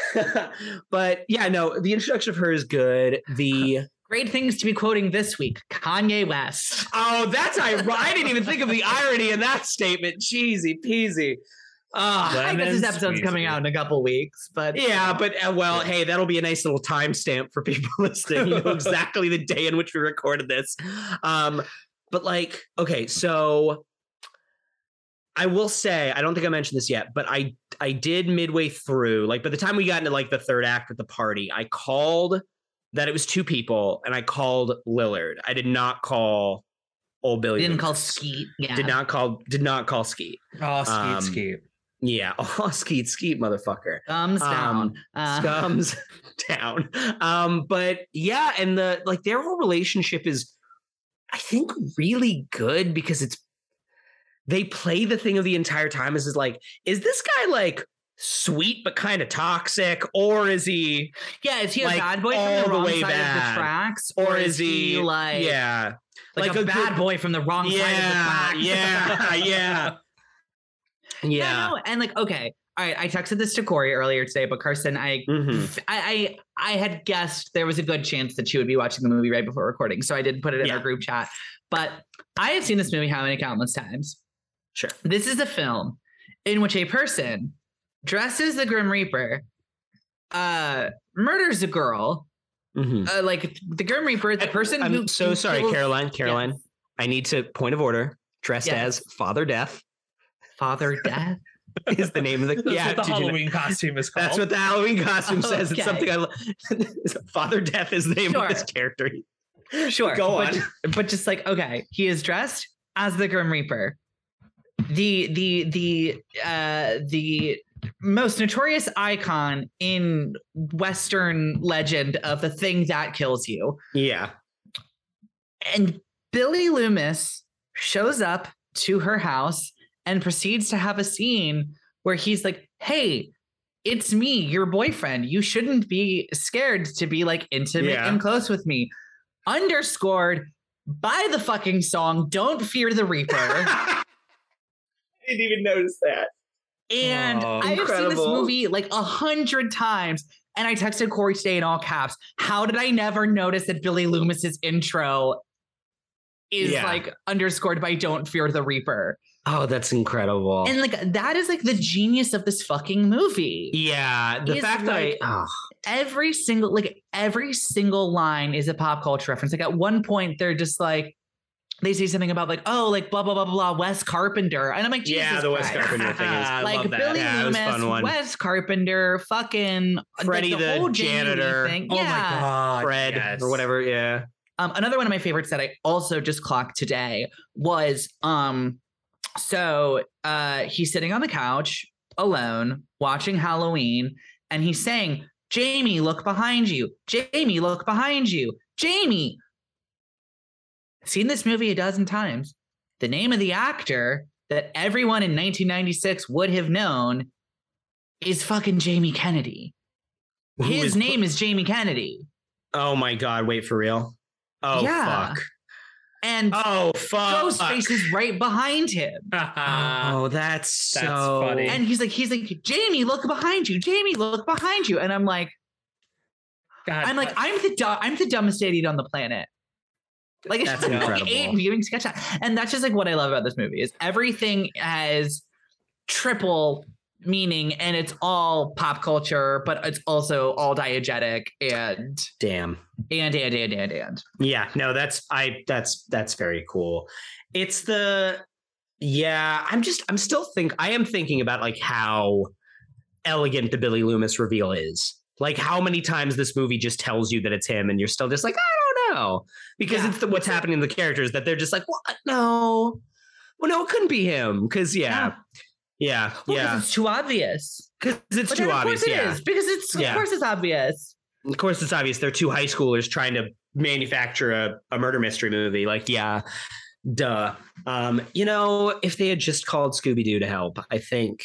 yeah. but yeah, no, the introduction of her is good. The Great things to be quoting this week: Kanye West. oh, that's ironic. I didn't even think of the irony in that statement. Cheesy peasy. Ah, I guess this Lemon episode's coming out in a couple weeks, but Yeah, but uh, well, hey, that'll be a nice little timestamp for people listening. You know exactly the day in which we recorded this. Um, but like, okay, so I will say, I don't think I mentioned this yet, but I I did midway through, like by the time we got into like the third act with the party, I called that it was two people, and I called Lillard. I did not call old Billy. didn't call Skeet. Yeah. Did not call. Did not call Skeet. Oh, skeet, Um, skeet. Yeah. Oh, Skeet, Skeet, motherfucker Thumbs Um, down. Uh, scums down. Um, but yeah, and the like their whole relationship is, I think, really good because it's they play the thing of the entire time is is like, is this guy like sweet but kind of toxic, or is he, yeah, is he like, a like, bad boy all from the the wrong way side of the tracks, or, is he like yeah, like, a, bad good- boy from the wrong side of the yeah, tracks? yeah, yeah, Yeah, no, and like okay, all right. I texted this to Corey earlier today, but Carson, I, Mhm. I, I, I had guessed there was a good chance that she would be watching the movie right before recording, so I did put it in Yeah. our group chat. But I have seen this movie how many countless times. Sure. This is a film in which a person dresses as the Grim Reaper uh murders a girl. Mhm. Uh, like the Grim Reaper, the person I'm who so who sorry, kills Caroline. Caroline, I need to point of order. Dressed Yes. as Father Death Father Death. is the name of the That's yeah. what the did you know- Halloween costume is called. That's what the Halloween costume says. It's something I love. Father Death is the name of this character. Sure. Go but, on. ju- But just like, okay, he is dressed as the Grim Reaper. The the the uh the most notorious icon in Western legend of the thing that kills you. Yeah. And Billy Loomis shows up to her house and proceeds to have a scene where he's like, Hey, it's me, your boyfriend. You shouldn't be scared to be like intimate Yeah. and close with me. Underscored by the fucking song Don't Fear the Reaper. I didn't even notice that. And Oh. I have seen this movie like a hundred times. And I texted Corey today in all caps. How did I never notice that Billy Loomis's intro is Yeah. like underscored by Don't Fear the Reaper? Oh, that's incredible. And like that is like the genius of this fucking movie. yeah, the He's fact like- that I, oh, Every single like every single line is a pop culture reference. Like at one point they're just like they say something about like oh like blah blah blah blah blah Wes Carpenter and I'm like Jesus yeah, the Wes Christ. Carpenter thing is I like love that. Billy Yeah, it was a fun Loomis. Wes Carpenter, fucking Freddie like, the whole janitor. thing. Oh yeah. my god, Fred yes. or whatever. Yeah. Um, another one of my favorites that I also just clocked today was um, so uh, he's sitting on the couch alone watching Halloween, and he's saying, "Jamie, look behind you. Jamie, look behind you. Jamie." Seen this movie a dozen times. The name of the actor that everyone in 1996 would have known is fucking Jamie Kennedy. His is- name is Jamie Kennedy. Oh my God! Wait for real. Oh Yeah. fuck. And Oh fuck. Ghostface is right behind him. Oh, that's That's so funny. And he's like, he's like, Jamie, look behind you. Jamie, look behind you. And I'm like, God, I'm like, I'm the du- I'm the dumbest idiot on the planet. Like That's I incredible. ate viewing sketch. And that's just like what I love about this movie is everything has triple meaning and it's all pop culture, but it's also all diegetic and damn. and and and and and. Yeah, no, that's I that's that's very cool. It's the yeah, I'm just I'm still think I am thinking about like how elegant the Billy Loomis reveal is. Like how many times this movie just tells you that it's him, and you're still just like, I don't know, because Yeah. it's the, what's happening to the characters that they're just like, what? No, well, no, it couldn't be him, because yeah, yeah, Well, 'cause yeah, it's too obvious. because it's But too then, of obvious. course it Yeah, is, because it's Yeah. of course it's obvious. of course it's obvious. They're two high schoolers trying to manufacture a, a murder mystery movie. Like, yeah, duh. Um, you know, if they had just called Scooby Doo to help, I think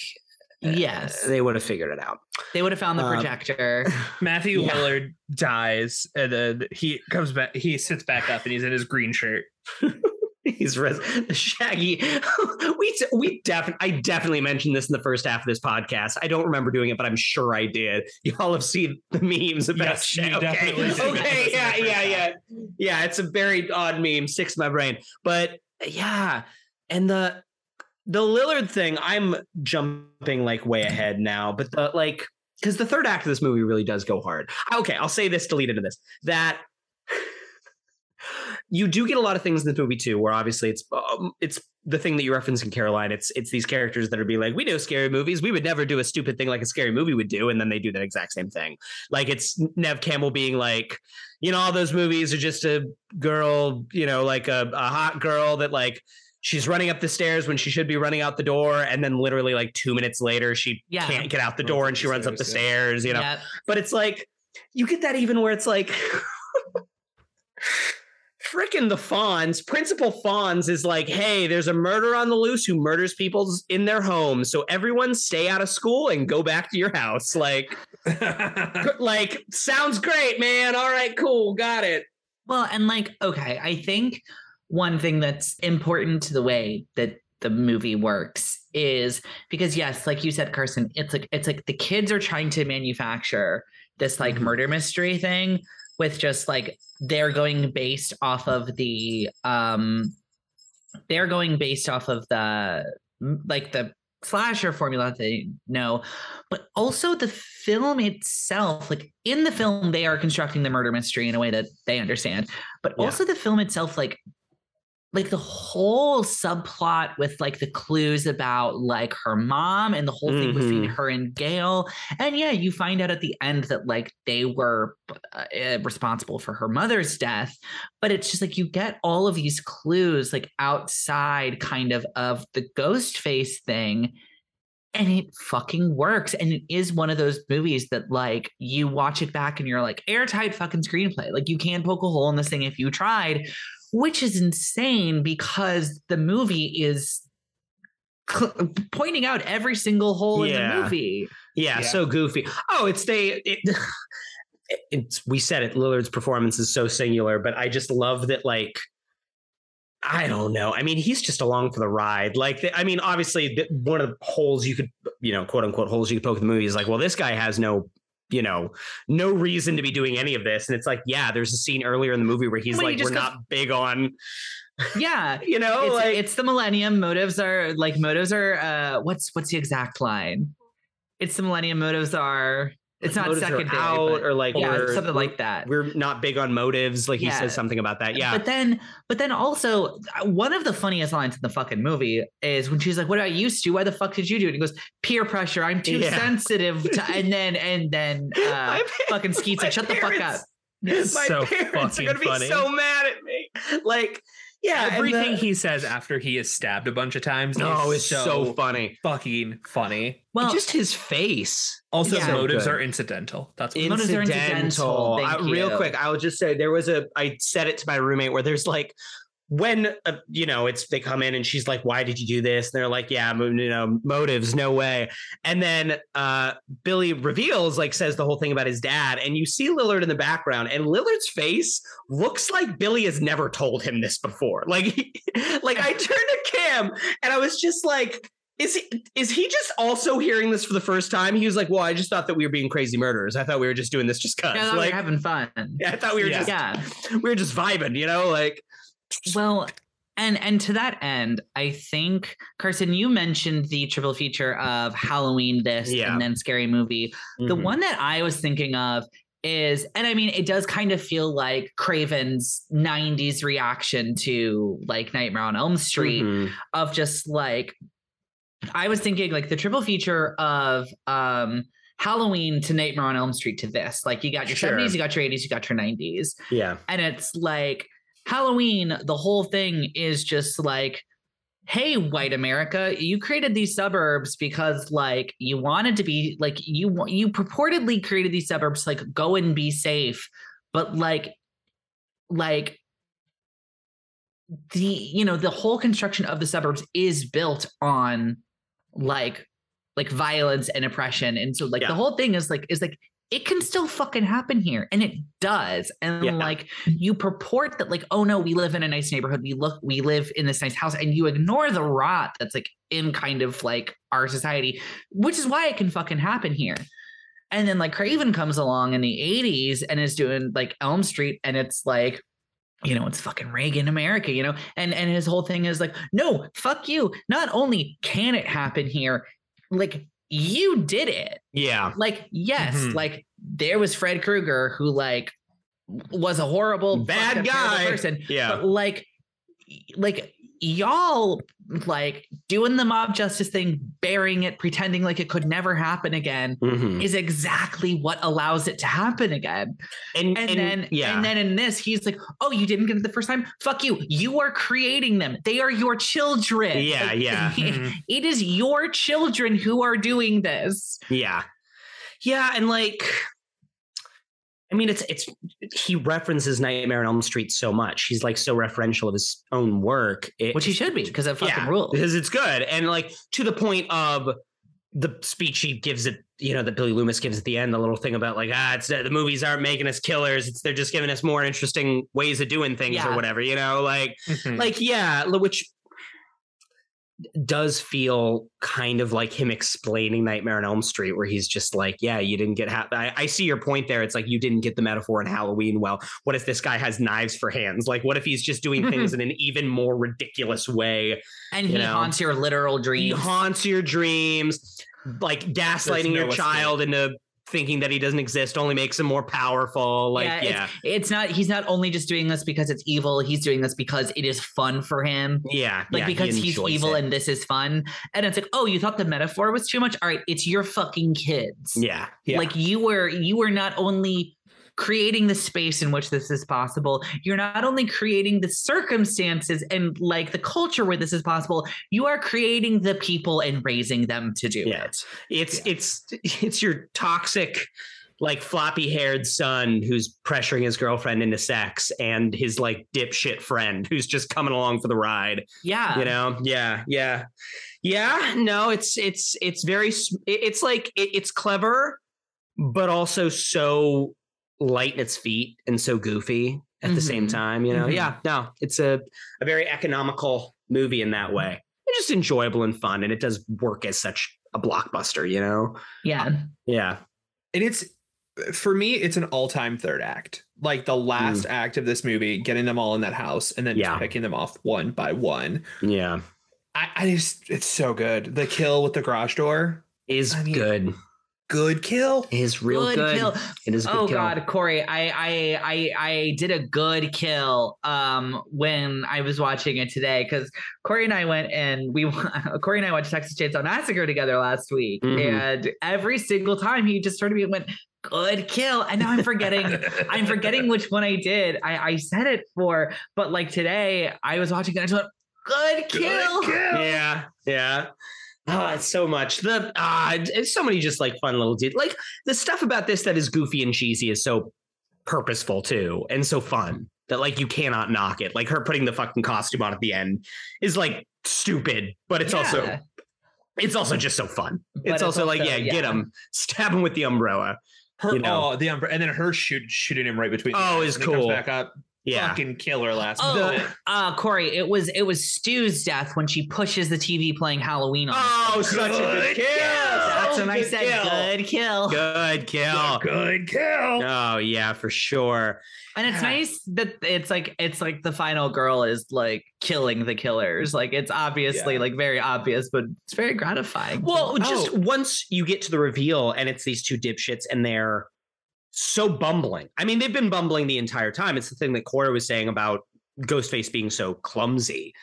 uh, Yes. they would have figured it out. They would have found the Um, projector. Matthew Yeah. Lillard dies, and then he comes back. He sits back up, and he's in his green shirt. He's res- Shaggy. we we definitely I definitely mentioned this in the first half of this podcast. I don't remember doing it, but I'm sure I did. Y'all have seen the memes about Yes, Shaggy. Okay, okay, yeah, yeah, yeah, yeah. It's a very odd meme, sticks in my brain. But yeah, and the the Lillard thing, I'm jumping like way ahead now, but the like because the third act of this movie really does go hard. Okay, I'll say this to lead into this that you do get a lot of things in this movie too, where obviously it's um, it's the thing that you reference in Caroline. It's it's these characters that are being like, we know scary movies. We would never do a stupid thing like a scary movie would do, and then they do that exact same thing. Like it's Nev Campbell being like, you know, all those movies are just a girl, you know, like a, a hot girl that like she's running up the stairs when she should be running out the door, and then literally like two minutes later she Yeah. can't get out the door and she runs up the stairs, stairs, you know Yep. but it's like you get that even where it's like frickin' the Fonz, Principal Fonz is like, hey, there's a murder on the loose who murders people in their homes. So everyone stay out of school and go back to your house. Like, like, sounds great, man. All right, cool, got it. Well, and like, okay, I think one thing that's important to the way that the movie works is because yes, like you said, Carson, it's like it's like the kids are trying to manufacture this like Mhm. murder mystery thing with just like they're going based off of the um they're going based off of the like the slasher formula that they know but also the film itself like in the film they are constructing the murder mystery in a way that they understand but Yeah. also the film itself like like the whole subplot with like the clues about like her mom and the whole thing between Mhm. her and Gale. And yeah you find out at the end that like they were uh, uh, responsible for her mother's death. But it's just like you get all of these clues like outside kind of of the ghost face thing and it fucking works. And it is one of those movies that like you watch it back and you're like airtight fucking screenplay. Like you can't poke a hole in this thing if you tried which is insane because the movie is cl- pointing out every single hole in the movie Yeah, Yeah. so goofy. Oh, it's they. It, it's we said it. Lillard's performance is so singular, but I just love that. Like, I don't know. I mean, he's just along for the ride. Like, the, I mean, obviously, the, one of the holes you could, you know, quote unquote holes you could poke in the movie is like, well, this guy has no. You know, no reason to be doing any of this. And it's like, yeah, there's a scene earlier in the movie where he's Well, like, just we're goes- not big on, yeah you know, it's, like, it's the millennium motives are like motives are uh what's what's the exact line it's the millennium motives are it's not motives are secondary out but- or like, yeah something like that we're not big on motives. Like he says something about that. Yeah. But then, but then also one of the funniest lines in the fucking movie is when she's like, "What about you, to? Why the fuck did you do it?" And he goes, "Peer pressure. I'm too Yeah. sensitive." To, and then, and then, uh, My fucking Skeet's my like, "Shut the fuck up." parents- It's my so parents are fucking gonna be funny. so mad at me. Like, yeah, Everything the- he says after he is stabbed a bunch of times. no, is oh, it's so, funny. fucking funny. Well, just his face. Also, Yeah. motives So are incidental. That's what Motives are Incidental. incidental. Thank I- real quick, I will just say there was a. I said it to my roommate where there's like. When uh, you know it's they come in and she's like, "Why did you do this?" And they're like, "Yeah, you know, motives, no way." And then uh Billy reveals, like, says the whole thing about his dad, and you see Lillard in the background, and Lillard's face looks like Billy has never told him this before. Like, he- like I turned to Cam, and I was just like, is he is he just also hearing this for the first time? He was like, "Well, I just thought that we were being crazy murderers. I thought we were just doing this just cause. yeah, like, we're having fun. yeah, I thought we were Yeah. just Yeah. we were just vibing, you know, like." Well, and and to that end, I think Carson, you mentioned the triple feature of Halloween, this, Yeah. and then Scary Movie. The Mhm. one that I was thinking of is, and I mean, it does kind of feel like Craven's 90s reaction to like Nightmare on Elm Street Mhm. of just like I was thinking like the triple feature of um Halloween to Nightmare on Elm Street to this. Like you got your Sure. 70s, you got your 80s, you got your 90s. Yeah. And it's like Halloween, the whole thing is just like, hey, white America, you created these suburbs because like you wanted to be like you you purportedly created these suburbs like go and be safe, but like like the you know the whole construction of the suburbs is built on like like violence and oppression and so like Yeah. the whole thing is like is like it can still fucking happen here and it does and Yeah. like you purport that like oh no we live in a nice neighborhood we look we live in this nice house and you ignore the rot that's like in kind of like our society which is why it can fucking happen here and then like craven comes along in the 80s and is doing like elm street and it's like you know, it's fucking Reagan America, you know, and and his whole thing is like, no, fuck you. Not only can it happen here, like you did it. Yeah. Like, yes, Mhm. like there was Fred Krueger who like was a horrible, Bad fucked up, terrible guy. person. Yeah. But like, like y'all like doing the mob justice thing, burying it, pretending like it could never happen again. Mhm. Is exactly what allows it to happen again And, and, and- then yeah. and then in this he's like oh you didn't get it the first time fuck you you are creating them they are your children Yeah, Like, yeah. Mhm. it is your children who are doing this Yeah. Yeah, and like I mean it's it's he references Nightmare on Elm Street so much. He's like so referential of his own work. It, which he should be because it fucking yeah, rules Because it's good. And like to the point of the speech he gives it, you know, that Billy Loomis gives at the end, the little thing about like, ah, it's the movies aren't making us killers. It's they're just giving us more interesting ways of doing things or whatever, you know, like Mhm. like yeah which does feel kind of like him explaining nightmare on elm street where he's just like yeah you didn't get ha- I, I see your point there. It's like you didn't get the metaphor in halloween well. What if this guy has knives for hands? Like what if he's just doing mm-hmm. things in an even more ridiculous way and you he know, haunts your literal dreams. he haunts your dreams like gaslighting no your escape. child into thinking that he doesn't exist only makes him more powerful like Yeah, yeah. it's not he's not only just doing this because it's evil he's doing this because it is fun for him. Yeah like yeah, he because he's evil it. and this is fun. And it's like oh you thought the metaphor was too much? All right it's your fucking kids. Yeah Yeah. like you were you were not only creating the space in which this is possible you're not only creating the circumstances and like the culture where this is possible you are creating the people and raising them to do Yeah. it It's it's it's your toxic, like floppy haired son who's pressuring his girlfriend into sex, and his like dipshit friend who's just coming along for the ride. yeah You know? Yeah, yeah, yeah. No, it's it's it's very. It's like it, it's clever, but also so light in its feet and so goofy at the same Mhm. time. You know? Mhm. Yeah. No, it's a a very economical movie in that way. It's just enjoyable and fun, and it does work as such a blockbuster. You know? yeah Yeah. and it's for me it's an all-time third act like the last act of this movie getting them all in that house and then Mm. Yeah. picking them off one by one Yeah. I, I just it's so good the kill with the garage door Is I mean, good. Good kill Is real good. good kill It is a good oh kill. god corey I, I i i did a good kill um when i was watching it today because corey and i went and we corey and i went to texas chainsaw massacre together last week Mhm. and every single time he just turned to me and went good kill and now i'm forgetting i'm forgetting which one i did i i said it for but like today i was watching it and i just went good kill, Yeah. Yeah. Oh, it's so much. The ah, it's so many just like fun little details. Like the stuff about this that is goofy and cheesy is so purposeful too, and so fun that like you cannot knock it. Like her putting the fucking costume on at the end is like stupid, but it's also it's also just so fun. It's, it's also, like also- yeah, get him, stab him with the umbrella. her you know. oh the umbrella, and then her shoot shooting him right between Oh, eyes is and he cool. back up Yeah. fucking killer last Oh, minute. uh, Corey, it was it was Stu's death when she pushes the TV playing Halloween on. Oh, such a good Good kill. kill. That's when I Good said kill. good kill. Good kill. good kill Oh yeah, for sure. And it's Yeah. nice that it's like it's like the final girl is like killing the killers. Like it's obviously Yeah. like very obvious, but it's very gratifying. Well, just Oh. once you get to the reveal and it's these two dipshits and they're so bumbling. I mean, they've been bumbling the entire time. It's the thing that Cora was saying about Ghostface being so clumsy.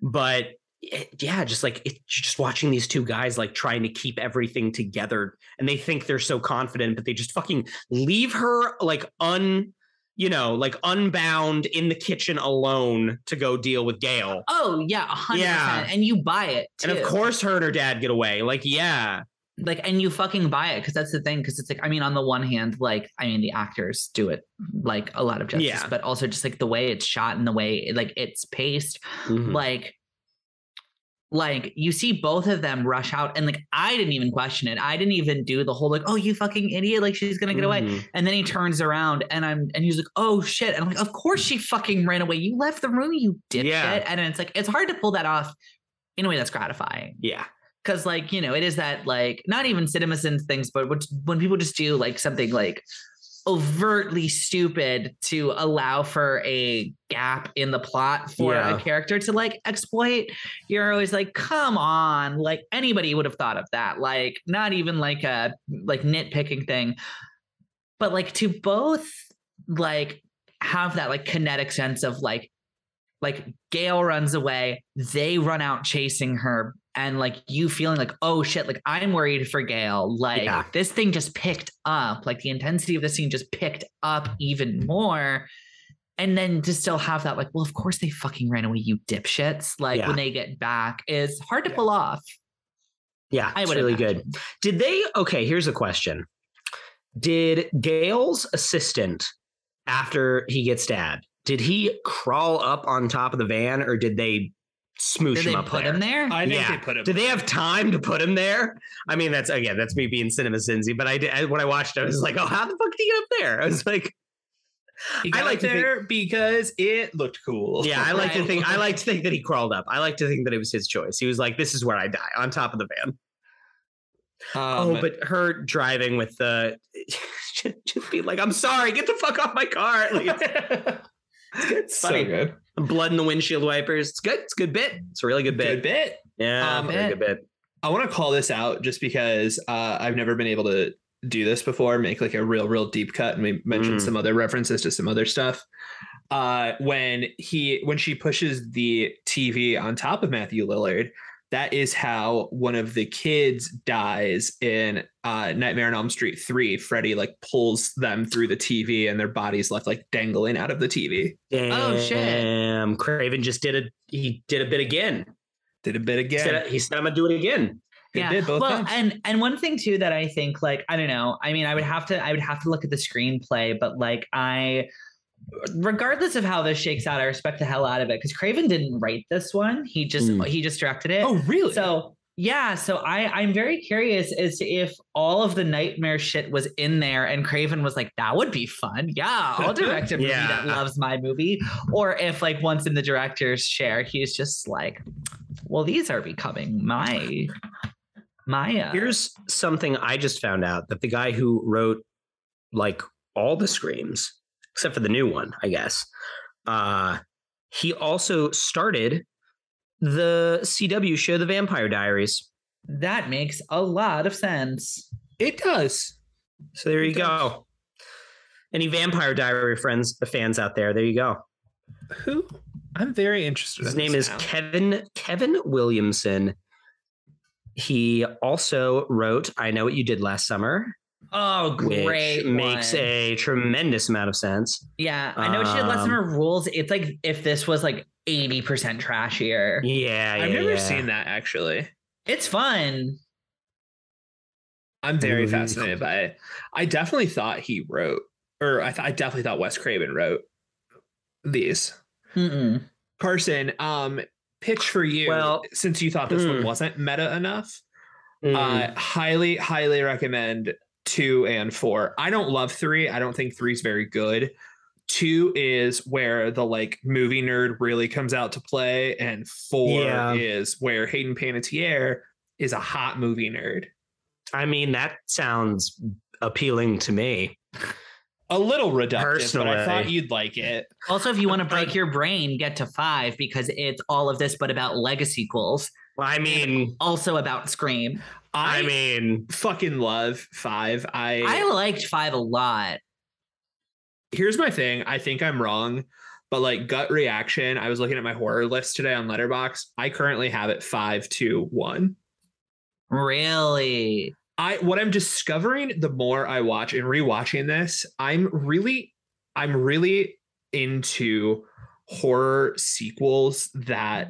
But it- yeah, just like it, just watching these two guys like trying to keep everything together, and they think they're so confident, but they just fucking leave her like un, you know, like unbound in the kitchen alone to go deal with Gale. Oh yeah, a hundred Yeah. And you buy it. And of course, her and her dad get away. Like, yeah, like and you fucking buy it because that's the thing because it's like i mean on the one hand like i mean the actors do it like a lot of justice Yeah. but also just like the way it's shot and the way like it's paced Mhm. like like you see both of them rush out and like i didn't even question it i didn't even do the whole like oh you fucking idiot like she's gonna get away Mhm. and then he turns around and i'm and he's like oh shit and i'm like of course she fucking ran away you left the room you dipshit Yeah. and it's like it's hard to pull that off in a way that's gratifying yeah, because like you know it is that like not even CinemaSins things but which, when people just do like something like overtly stupid to allow for a gap in the plot for Yeah. a character to like exploit you're always like come on like anybody would have thought of that like not even like a like nitpicking thing but like to both like have that like kinetic sense of like like Gale runs away, they run out chasing her, and like you feeling like, oh shit, like I'm worried for Gale. Like Yeah. this thing just picked up, like the intensity of the scene just picked up even more. And then to still have that, like, well, of course they fucking ran away, you dipshits. Like Yeah. when they get back is hard to Yeah. pull off. yeah, I it's would really imagine. good. Did they? Okay, here's a question. Did Gale's assistant, after he gets stabbed, did he crawl up on top of the van, or did they smoosh Did him they up put there? him there? I think Yeah. they put him. Did they have time to put him there? I mean, that's again, that's me being cinema sinsy. But I did I, when I watched, it, I was like, oh, how the fuck did he get up there? I was like, He I like up to think- there because it looked cool. yeah, I like to think, I like to think that he crawled up. I like to think that it was his choice. He was like, this is where I die on top of the van. Um, oh, but her driving with the just be like, I'm sorry, get the fuck off my car. It's, it's so funny. good. Blood in the windshield wipers. It's good. It's a good bit. It's a really good bit. Good bit. Yeah, Um, very good bit. I want to call this out just because uh, I've never been able to do this before, make like a real, real deep cut, and we mentioned Mm. some other references to some other stuff. Uh, when he when she pushes the TV on top of Matthew Lillard, that is how one of the kids dies in uh, Nightmare on Elm Street three. Freddy like pulls them through the TV, and their bodies left like dangling out of the TV. Oh, shit. Damn, Craven just did a he did a bit again. Did a bit He again. said, he said I'm gonna do it again. Good bit both well, times. and and one thing too that I think like I don't know. I mean, I would have to I would have to look at the screenplay, but like I, regardless of how this shakes out, I respect the hell out of it because Craven didn't write this one. He just Mm. he just directed it. oh, really? So yeah, so I I'm very curious as to if all of the nightmare shit was in there and Craven was like, that would be fun. Yeah, I'll direct a movie Yeah. that loves my movie. Or if like once in the director's share, he's just like, well, these are becoming my my uh, Here's something I just found out that the guy who wrote like all the screams, except for the new one, I guess, uh, he also started the CW show The Vampire Diaries. that makes a lot of sense. it does. So there you does. go. Any Vampire Diary friends, fans out there, there you go. Who? I'm very interested. His in name this is now. Kevin Kevin Williamson. He also wrote "I Know What You Did Last Summer," Oh, great. which makes one. a tremendous amount of sense. yeah. I know she had less um, her rules. It's like if this was like 80% trashier. Yeah, I've yeah, never yeah. seen that actually. It's fun. I'm very Ooh. fascinated by it. I definitely thought he wrote, or I, th- I definitely thought Wes Craven wrote these. Mm-mm. Carson, um, pitch for you. Well, since you thought this mm. one wasn't meta enough, Mm. uh, highly, highly recommend two and four. I don't love three. I don't think three's very good. Two is where the like movie nerd really comes out to play, and four Yeah. is where Hayden Panettiere is a hot movie nerd. I mean, that sounds appealing to me. A little reductive, but I thought you'd like it. Also, if you want to break your brain, get to five because it's all of this, but about legacy sequels. Well, I mean, Also about Scream. I, I mean, fucking love five. I, I liked five a lot. here's my thing. I think I'm wrong. but like gut reaction, I was looking at my horror list today on Letterboxd. I currently have it five, two, one. Really? I what I'm discovering the more I watch and rewatching this, I'm really I'm really into horror sequels that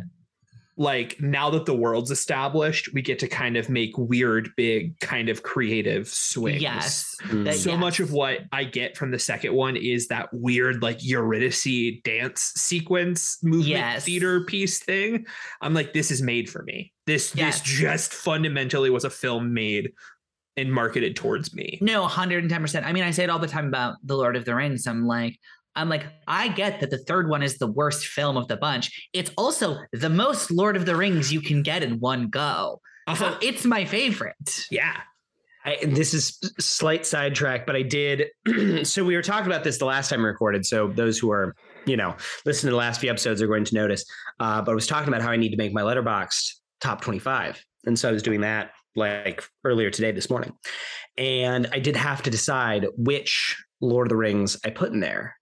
like now that the world's established, we get to kind of make weird, big, kind of creative swings. Yes. Mm. So yes. much of what I get from the second one is that weird, like Eurydice dance sequence movement Yes. theater piece thing. I'm like, this is made for me. This Yes. this just fundamentally was a film made and marketed towards me. No, 110%. I mean, I say it all the time about The Lord of the Rings. I'm like, I'm like, I get that the third one is the worst film of the bunch. It's also the most Lord of the Rings you can get in one go. So Uh-huh. it's my favorite. Yeah. I, this is slight sidetrack, but I did. so we were talking about this the last time we recorded. So those who are, you know, listening to the last few episodes are going to notice. Uh, but I was talking about how I need to make my Letterboxd top 25. And so I was doing that like earlier today, this morning. And I did have to decide which Lord of the Rings I put in there.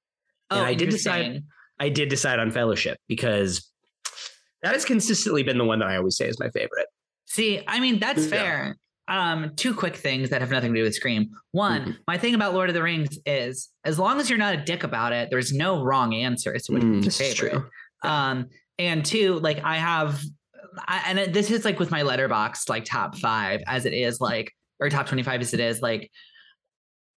Oh, And I did decide- I did decide on Fellowship because that has consistently been the one that I always say is my favorite. See, I mean, that's Yeah. fair. Um, two quick things that have nothing to do with Scream. One, Mhm. my thing about Lord of the Rings is as long as you're not a dick about it, there's no wrong answer as to which Mm, your favorite. true. Um, and two, like I have, I, and it- this is like with my Letterboxd, like top five as it is, like or top twenty five as it is, like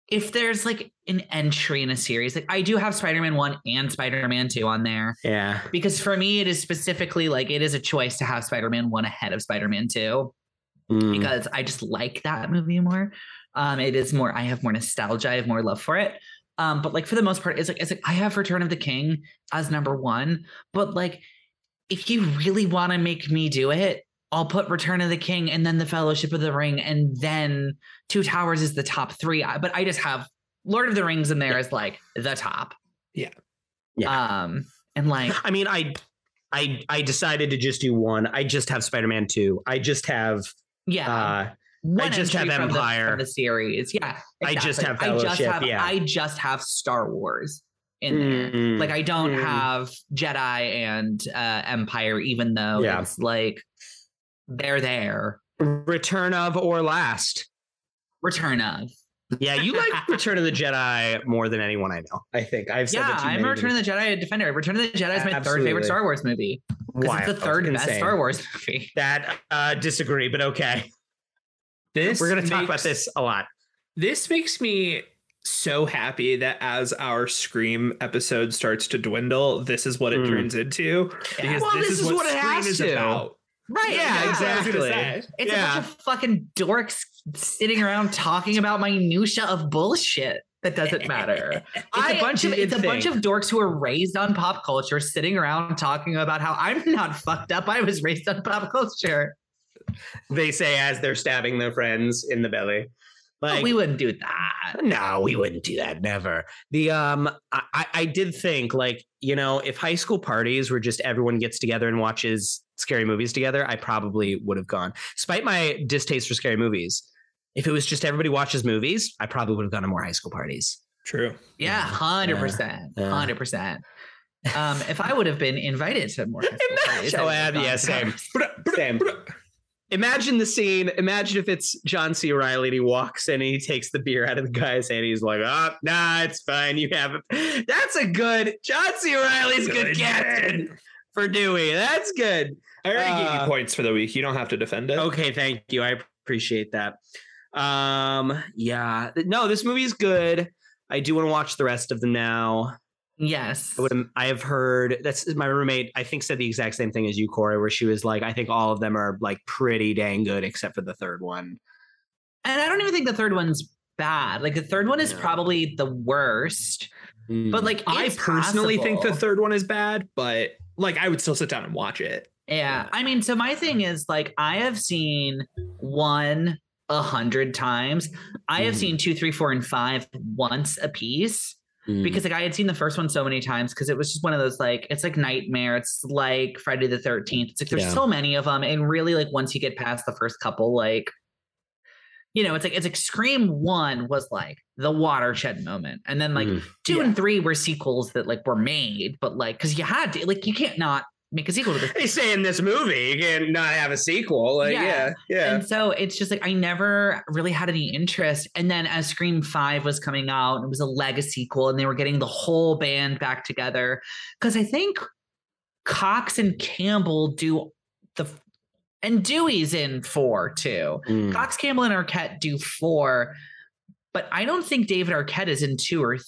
if there's like an entry in a series, like I do have Spider Man one and Spider Man two on there Yeah. because for me it is specifically like it is a choice to have Spider Man one ahead of Spider Man two Mm. because I just like that movie more. Um, it is more, I have more nostalgia, I have more love for it. Um, but like for the most part, it's like it's like I have Return of the King as number one. But like, if you really want to make me do it, I'll put Return of the King and then the Fellowship of the Ring, and then Two Towers is the top three. But I just have Lord of the Rings in there as like the top. Yeah. Yeah. Um, and like I mean, I, I, I decided to just do one. I just have Spider-Man two. I just have. yeah. uh one just have entry from the- Empire. from the, series. Yeah, I just exactly. have I just have yeah. I just have Star Wars in there. mm, Like I don't Mm. have Jedi and uh, Empire, even though Yeah. it's like they're there. Return of or Last. Return of. Yeah, you like Return of the Jedi more than anyone I know. I think I've said Yeah, that to I'm a Return of the Jedi defender. Return of the Jedi is my third favorite Star Wars movie because it's the third best Insane. Star Wars movie. That uh, disagree, but okay. This We're gonna talk about this a lot. This makes me so happy that as our Scream episode starts to dwindle, this is what it Mm. turns into. Because Well, this, is, what, it Scream has is to. about. Right. Yeah, That's what I was gonna exactly. It's Yeah. a bunch of fucking dorks sitting around talking about minutia of bullshit that doesn't matter. It's I a bunch of it's a bunch of dorks who were raised on pop culture sitting around talking about how I'm not fucked up. I was raised on pop culture. They say as they're stabbing their friends in the belly. But Like we wouldn't do that. No, we wouldn't do that. Never. The um, I, I- I did think like you know, if high school parties were just everyone gets together and watches scary movies together, I probably would have gone. Despite my distaste for scary movies, if it was just everybody watches movies, I probably would have gone to more high school parties. True. Yeah, Yeah. hundred percent, hundred percent. Um, if I would have been invited to more, high school parties, I Oh, would have Ab, gone yeah, same. Same. Imagine the scene. Imagine if it's John C. Reilly and he walks in and he takes the beer out of the guy's hand. He's like, "Oh, nah, it's fine. You have it." That's a good John C. Reilly's good, Good captain for Dewey. That's good. I already gave Uh, you points for the week. You don't have to defend it. Okay, thank you. I appreciate that. Um, yeah, no, this movie is good. I do want to watch the rest of them now. Yes, I would. I have heard that's my roommate. I think said the exact same thing as you, Corey, where she was like, "I think all of them are like pretty dang good, except for the third one." and I don't even think the third one's bad. Like the third one is No. probably the worst. Mm. But like, I personally think the third one is bad, but like I would still sit down and watch it. Yeah. I mean, so my thing is like I have seen one a hundred times. I have Mhm. seen two, three, four, and five once a piece Mm. because like I had seen the first one so many times because it was just one of those like it's like Nightmare. It's like Friday the Thirteenth. It's like there's Yeah. so many of them, and really like once you get past the first couple, like you know, it's like it's like Scream One was like the watershed moment, and then like Mm. two Yeah. and three were sequels that like were made, but like because you had to, like you can't not make a sequel to this. They say in this movie you can not have a sequel. Like, Yeah. yeah, yeah. And so it's just like I never really had any interest. And then as Scream 5 was coming out, it was a legacy sequel, and they were getting the whole band back together. Because I think Cox and Campbell do the and Dewey's in four too. Mm. Cox, Campbell, and Arquette do four, but I don't think David Arquette is in two or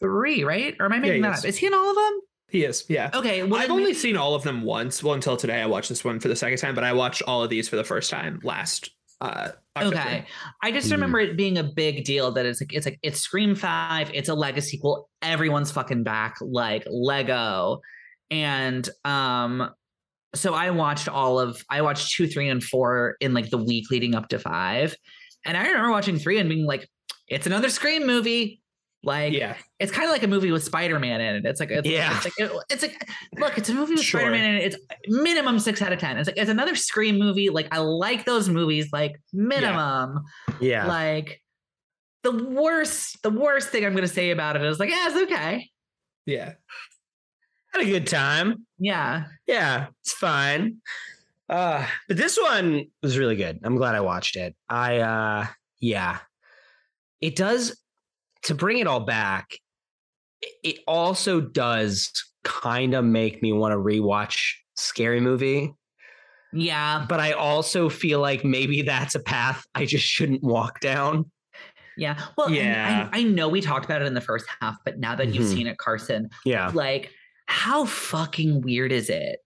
three, right? Or am I making he that is. up? Is he in all of them? He is, yeah. Okay. well, I've only seen all of them once. Well, until today, I watched this one for the second time, but I watched all of these for the first time last. Uh, Okay. I just remember it being a big deal that it's like it's like it's Scream 5, it's a legacy sequel. Everyone's fucking back like Lego. And um so I watched all of I watched 2, 3 and 4 in like the week leading up to 5. And I remember watching 3 and being like it's another Scream movie. Like Yeah, it's kind of like a movie with Spider-Man in it. It's like it's, Yeah. it's like it- it's like look, it's a movie with Sure. Spider-Man in it. It's minimum six out of ten. It's like it's another Scream movie. Like I like those movies, like minimum. yeah. Like the worst, the worst thing I'm gonna say about it is like, yeah, it's okay. yeah. Had a good time. Yeah. Yeah, it's fine. Uh, but this one was really good. I'm glad I watched it. I uh yeah. It does to bring it all back, it- also does kind of make me want to rewatch Scary Movie, Yeah. but I also feel like maybe that's a path I just shouldn't walk down. Yeah. Well, Yeah. I, I know we talked about it in the first half, but now that you've Mhm. seen it, Carson, Yeah. like how fucking weird is it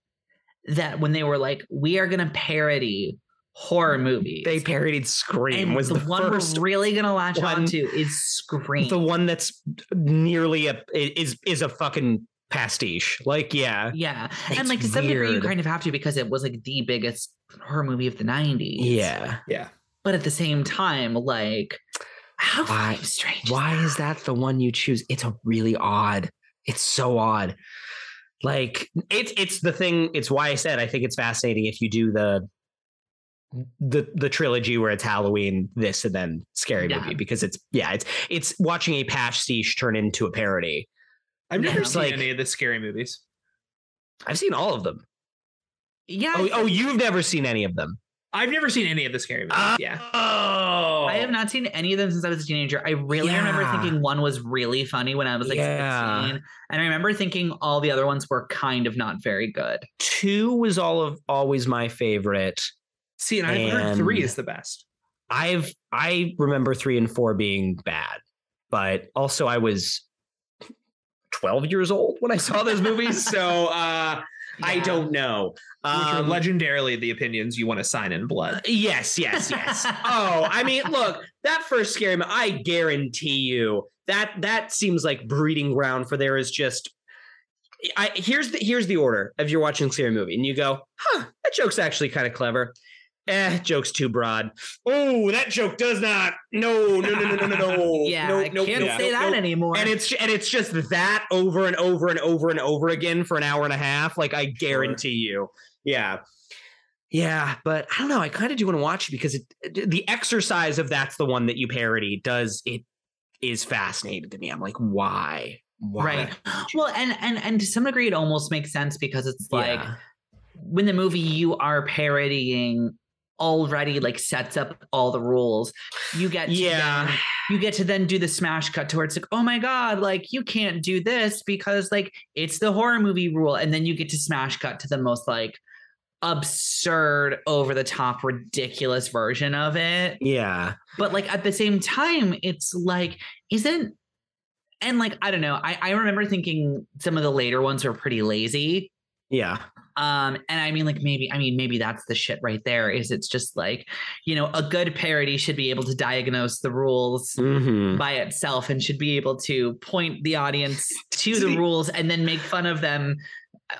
that when they were like, we are gonna parody horror mm. movies. They parodied Scream and was the, the, one first we're really gonna latch one- onto is Scream. the one that's nearly a is is a fucking pastiche. Like, yeah. yeah, It's and like to some degree, you kind of have to because it was like the biggest horror movie of the '90s. Yeah. Yeah. but at the same time, like how Why- fucking strange. is that? is that the one you choose? It's a really odd. It's so odd. Like it's it's the thing. It's why I said I think it's fascinating if you do the the the trilogy where it's Halloween, this, and then scary Yeah. movie because it's yeah it's it's watching a pastiche turn into a parody. I've never Yeah. seen Like- any of the scary movies. I've seen all of them. Yeah, Oh, oh, you've never seen any of them. I've never seen any of the scary movies. Oh! yeah. Oh, I have not seen any of them since I was a teenager. I really remember thinking one was really funny when I was like Yeah. 16. And I remember thinking all the other ones were kind of not very good. Two was all of always my favorite. See, and I've heard three is the best. I've I remember three and four being bad, but also I was 12 years old when I saw those movies. So uh I don't know. Which are Um, legendarily the opinions you want to sign in blood. Yes, yes, yes. oh, I mean, look, that first scary mo- I guarantee you that that seems like breeding ground for there is just I here's the here's the order if you're watching a scary movie and you go, huh, that joke's actually kind of clever. Eh, joke's too broad. Oh, that joke does not. No, no, no, no, no, no, no. yeah, no, I no, can't no, say no, that no. anymore. And it's and it's just that over and over and over and over again for an hour and a half. Like I guarantee you. Yeah. Yeah, but I don't know. I kind of do want to watch it because it, the exercise of that's the one that you parody does it is fascinating to me. I'm like, why? Why? Right. well, and and and to some degree it almost makes sense because it's like Yeah. when the movie you are parodying already like sets up all the rules. You get to Yeah. then- you get to then do the smash cut to where it's like, oh my God, like you can't do this because like it's the horror movie rule. And then you get to smash cut to the most like absurd, over the top, ridiculous version of it. Yeah. But like at the same time, it's like, isn't and like I don't know. I, I remember thinking some of the later ones were pretty lazy. Yeah. Um, and I mean, like maybe, I mean, maybe that's the shit right there. Is it's just like, you know, a good parody should be able to diagnose the rules hmm by itself and should be able to point the audience to the rules and then make fun of them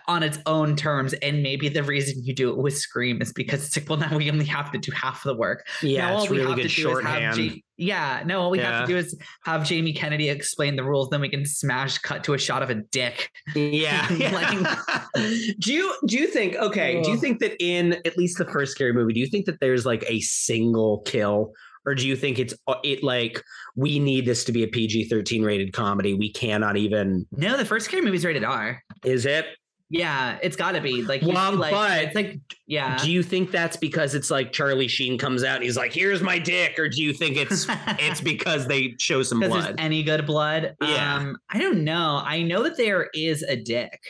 on its own terms. And maybe the reason you do it with Scream is because it's like, well, now we only have to do half the work. Yeah. now it's really good to do is have shorthand. Yeah, no, all we have to do is have Jamie Kennedy explain the rules. Then we can smash cut to a shot of a dick. Yeah. do you do you think okay, do you think that in at least the first scary movie, do you think that there's like a single kill or do you think it's uh, it like we need this to be a PG-13 rated comedy? We cannot even. No, the first scary movie's rated R. Is it? Yeah, it's got to be like. Well, like but- it's like yeah. Do you think that's because it's like Charlie Sheen comes out and he's like, "Here's my dick," or do you think it's it's because they show some blood? any good blood. Yeah. Um, I don't know. I know that there is a dick.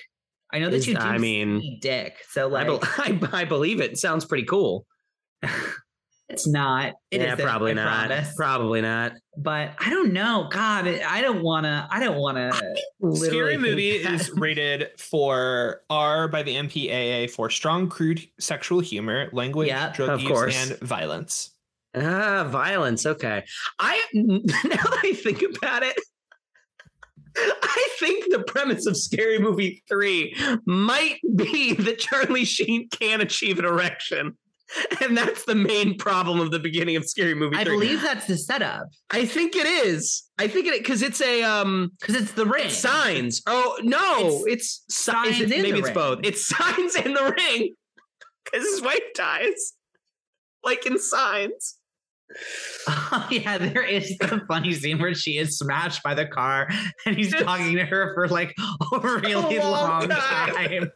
I know that you do I mean, dick. So I, like, I, I believe it. It sounds pretty cool. it's not. It yeah, isn't, probably I not. promise. Probably not. but I don't know. God, I don't want to. I don't want to. Scary movie is rated for R by the MPAA for strong, crude sexual humor, language, Yeah, drug of use, course. and violence. Ah, violence. Okay. I now that I think about it, I think the premise of Scary Movie 3 might be that Charlie Sheen can achieve an erection. And that's the main problem of the beginning of Scary Movie 3. I believe that's the setup I think it is. I think it because it's a um because it's the ring. it's signs. Oh no, it's, si- is Signs it- maybe it's ring. both. It's signs in the ring. Because his wife dies. Like in signs. Oh yeah, there is the funny scene where she is smashed by the car and he's talking to her for like a really A long long, time. time.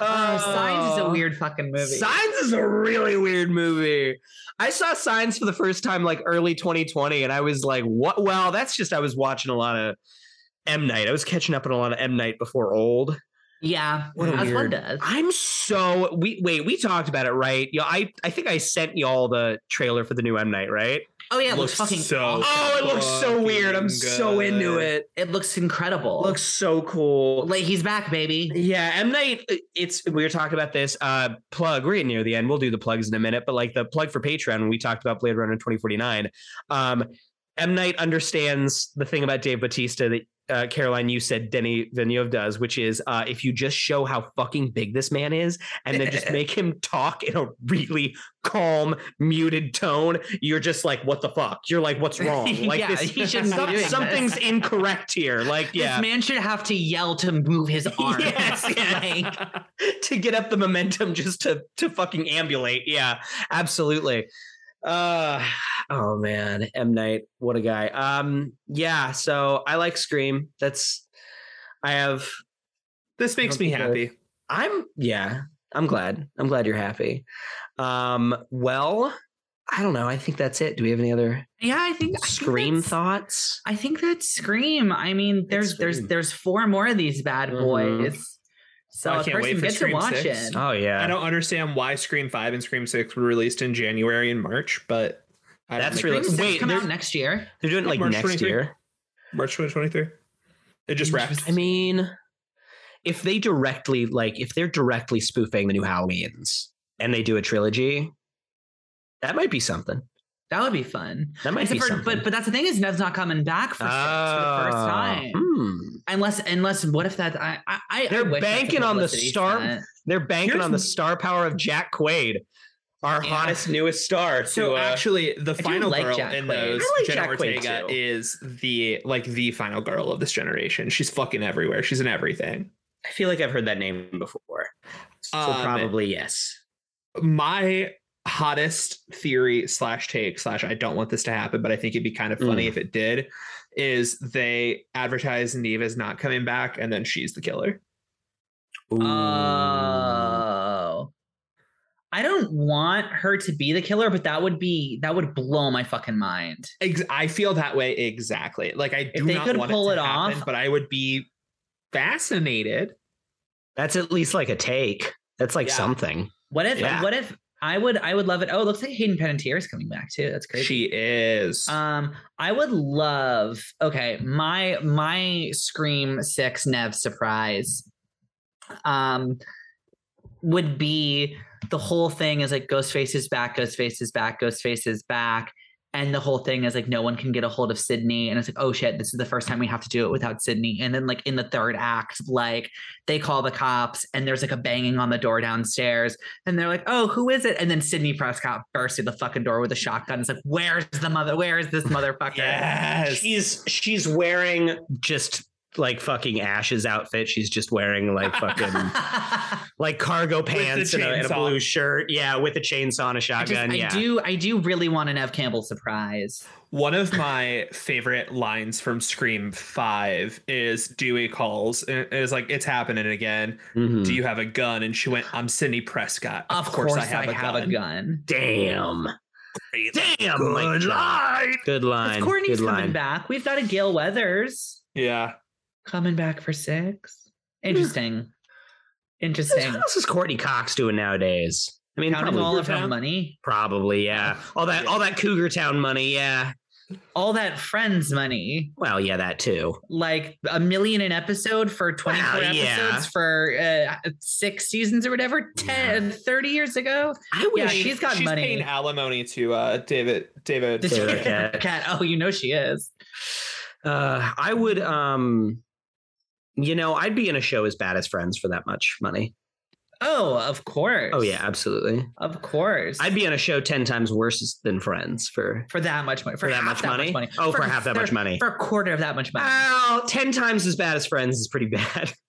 Uh, Signs is a Oh. weird fucking movie. Signs is a really weird movie. I saw Signs for the first time like early 2020, and I was like, "What?" Well, that's just I was watching a lot of M Night. I was catching up on a lot of M Night before old. yeah, What a as one weird- does. I'm so we wait. We talked about it, right? Yeah, I I think I sent y'all the trailer for the new M Night, right? Oh yeah, it looks, Looks fucking. so awesome. Oh, it looks so weird. I'm so into it. It looks incredible. It looks so cool. like he's back, baby. Yeah, M Night. It's we were talking about this. Uh, plug. We're near the end. We'll do the plugs in a minute, but like the plug for Patreon when we talked about Blade Runner 2049. Um, M Night understands the thing about Dave Batista that uh, Caroline, you said Denis Villeneuve does, which is uh, if you just show how fucking big this man is, and then just make him talk in a really calm, muted tone, you're just like, what the fuck? You're like, what's wrong? Like Yeah, this, he shouldn't be some- doing this. something's incorrect here. Like, yeah. This man should have to yell to move his arm. Yes, yes. Like, to get up the momentum just to to fucking ambulate. Yeah, absolutely. Uh oh man, M Night, what a guy. Um yeah, so I like Scream. That's I have This makes me people- happy. I'm yeah, I'm glad. I'm glad you're happy. Um well, I don't know. I think that's it. Do we have any other yeah, I think I think Scream thoughts? I think that's Scream. I mean, there's there's there's four more of these bad Mhm. boys. So I a can't wait for gets to Scream watch six. it. Oh yeah. I don't understand why Scream 5 and Scream 6 were released in January and March, but I That's really- it. Scream six wait, come out next year. They're doing it like March next 23. year. March 2023. It just wrapped. I mean, if they directly like if they're directly spoofing the new Halloweens and they do a trilogy, that might be something. That would be fun. That might Except be for, something. but but that's the thing is Nev's not coming back for, six for the first Ah, time. hmm. Unless unless what if that I I, I They're I wish that's a banking on the star- stunt. They're banking Here's- on the star power of Jack Quaid, our Yeah. hottest newest star. So to, uh, actually, the final like girl Jack in Quaid. those, like Jenna Jack Quaid Ortega, too. is the like the final girl of this generation. She's fucking everywhere. She's in everything. I feel like I've heard that name before. So Um, probably yes. My hottest theory slash take slash I don't want this to happen, but I think it'd be kind of funny Mm. if it did. Is they advertise Neve as not coming back, and then she's the killer. Ooh. Oh. I don't want her to be the killer, but that would be that would blow my fucking mind. Ex- I feel that way exactly. Like I do they not could want pull it, it happen, off- but I would be fascinated. That's at least like a take. That's like Yeah. something. What if Yeah. what if I would I would love it. Oh, it looks like Hayden Panettiere is coming back too. That's crazy. She is. Um, I would love. Okay, my my Scream Six Nev surprise, um, would be the whole thing is like Ghostface is back, Ghostface is back, Ghostface is back, and the whole thing is like no one can get a hold of Sidney, and it's like oh shit, this is the first time we have to do it without Sidney, and then like in the third act, like they call the cops, and there's like a banging on the door downstairs, and they're like, "Oh, who is it?" And then Sidney Prescott bursts through the fucking door with a shotgun. It's like, "Where's the mother? Where is this motherfucker?" yes. She's she's wearing just like fucking Ash's outfit. She's just wearing like fucking like cargo pants and a, and a blue shirt. Yeah, with a chainsaw and a I, just, shotgun. I yeah. do I do really want a Nev Campbell surprise. One of my favorite lines from Scream 5 is Dewey calls and it is like, it's happening again. Mhm. Do you have a gun? And she went, I'm Sidney Prescott. Of, course, I have, a, gun. Damn. Great. Damn. Good Mike John. line. Good line. It's Courteney's Good coming line. back. We've got a Gale Weathers Yeah. Coming back for six. Interesting. Interesting. What else is Courteney Cox doing nowadays? I mean, Counting all of her money, probably, yeah. All that, all that Cougar Town money, yeah. all that Friends money, Well, yeah, that too. like a million an episode for 24 Well, yeah. episodes for uh, six seasons or whatever, 10, 30 years ago. I Yeah, wish. she's got She's money. paying alimony to uh, David. David. Did Taylor you- Cat. Cat. Oh, you know she is. Uh, I would. Um, you know, I'd be in a show as bad as Friends for that much money. Oh, of course. Oh yeah, absolutely. Of course. I'd be on a show ten times worse than Friends for for that much money. For, For that half much money? Oh, for half that much money. For a quarter of that much money. well, ten times as bad as Friends is pretty bad.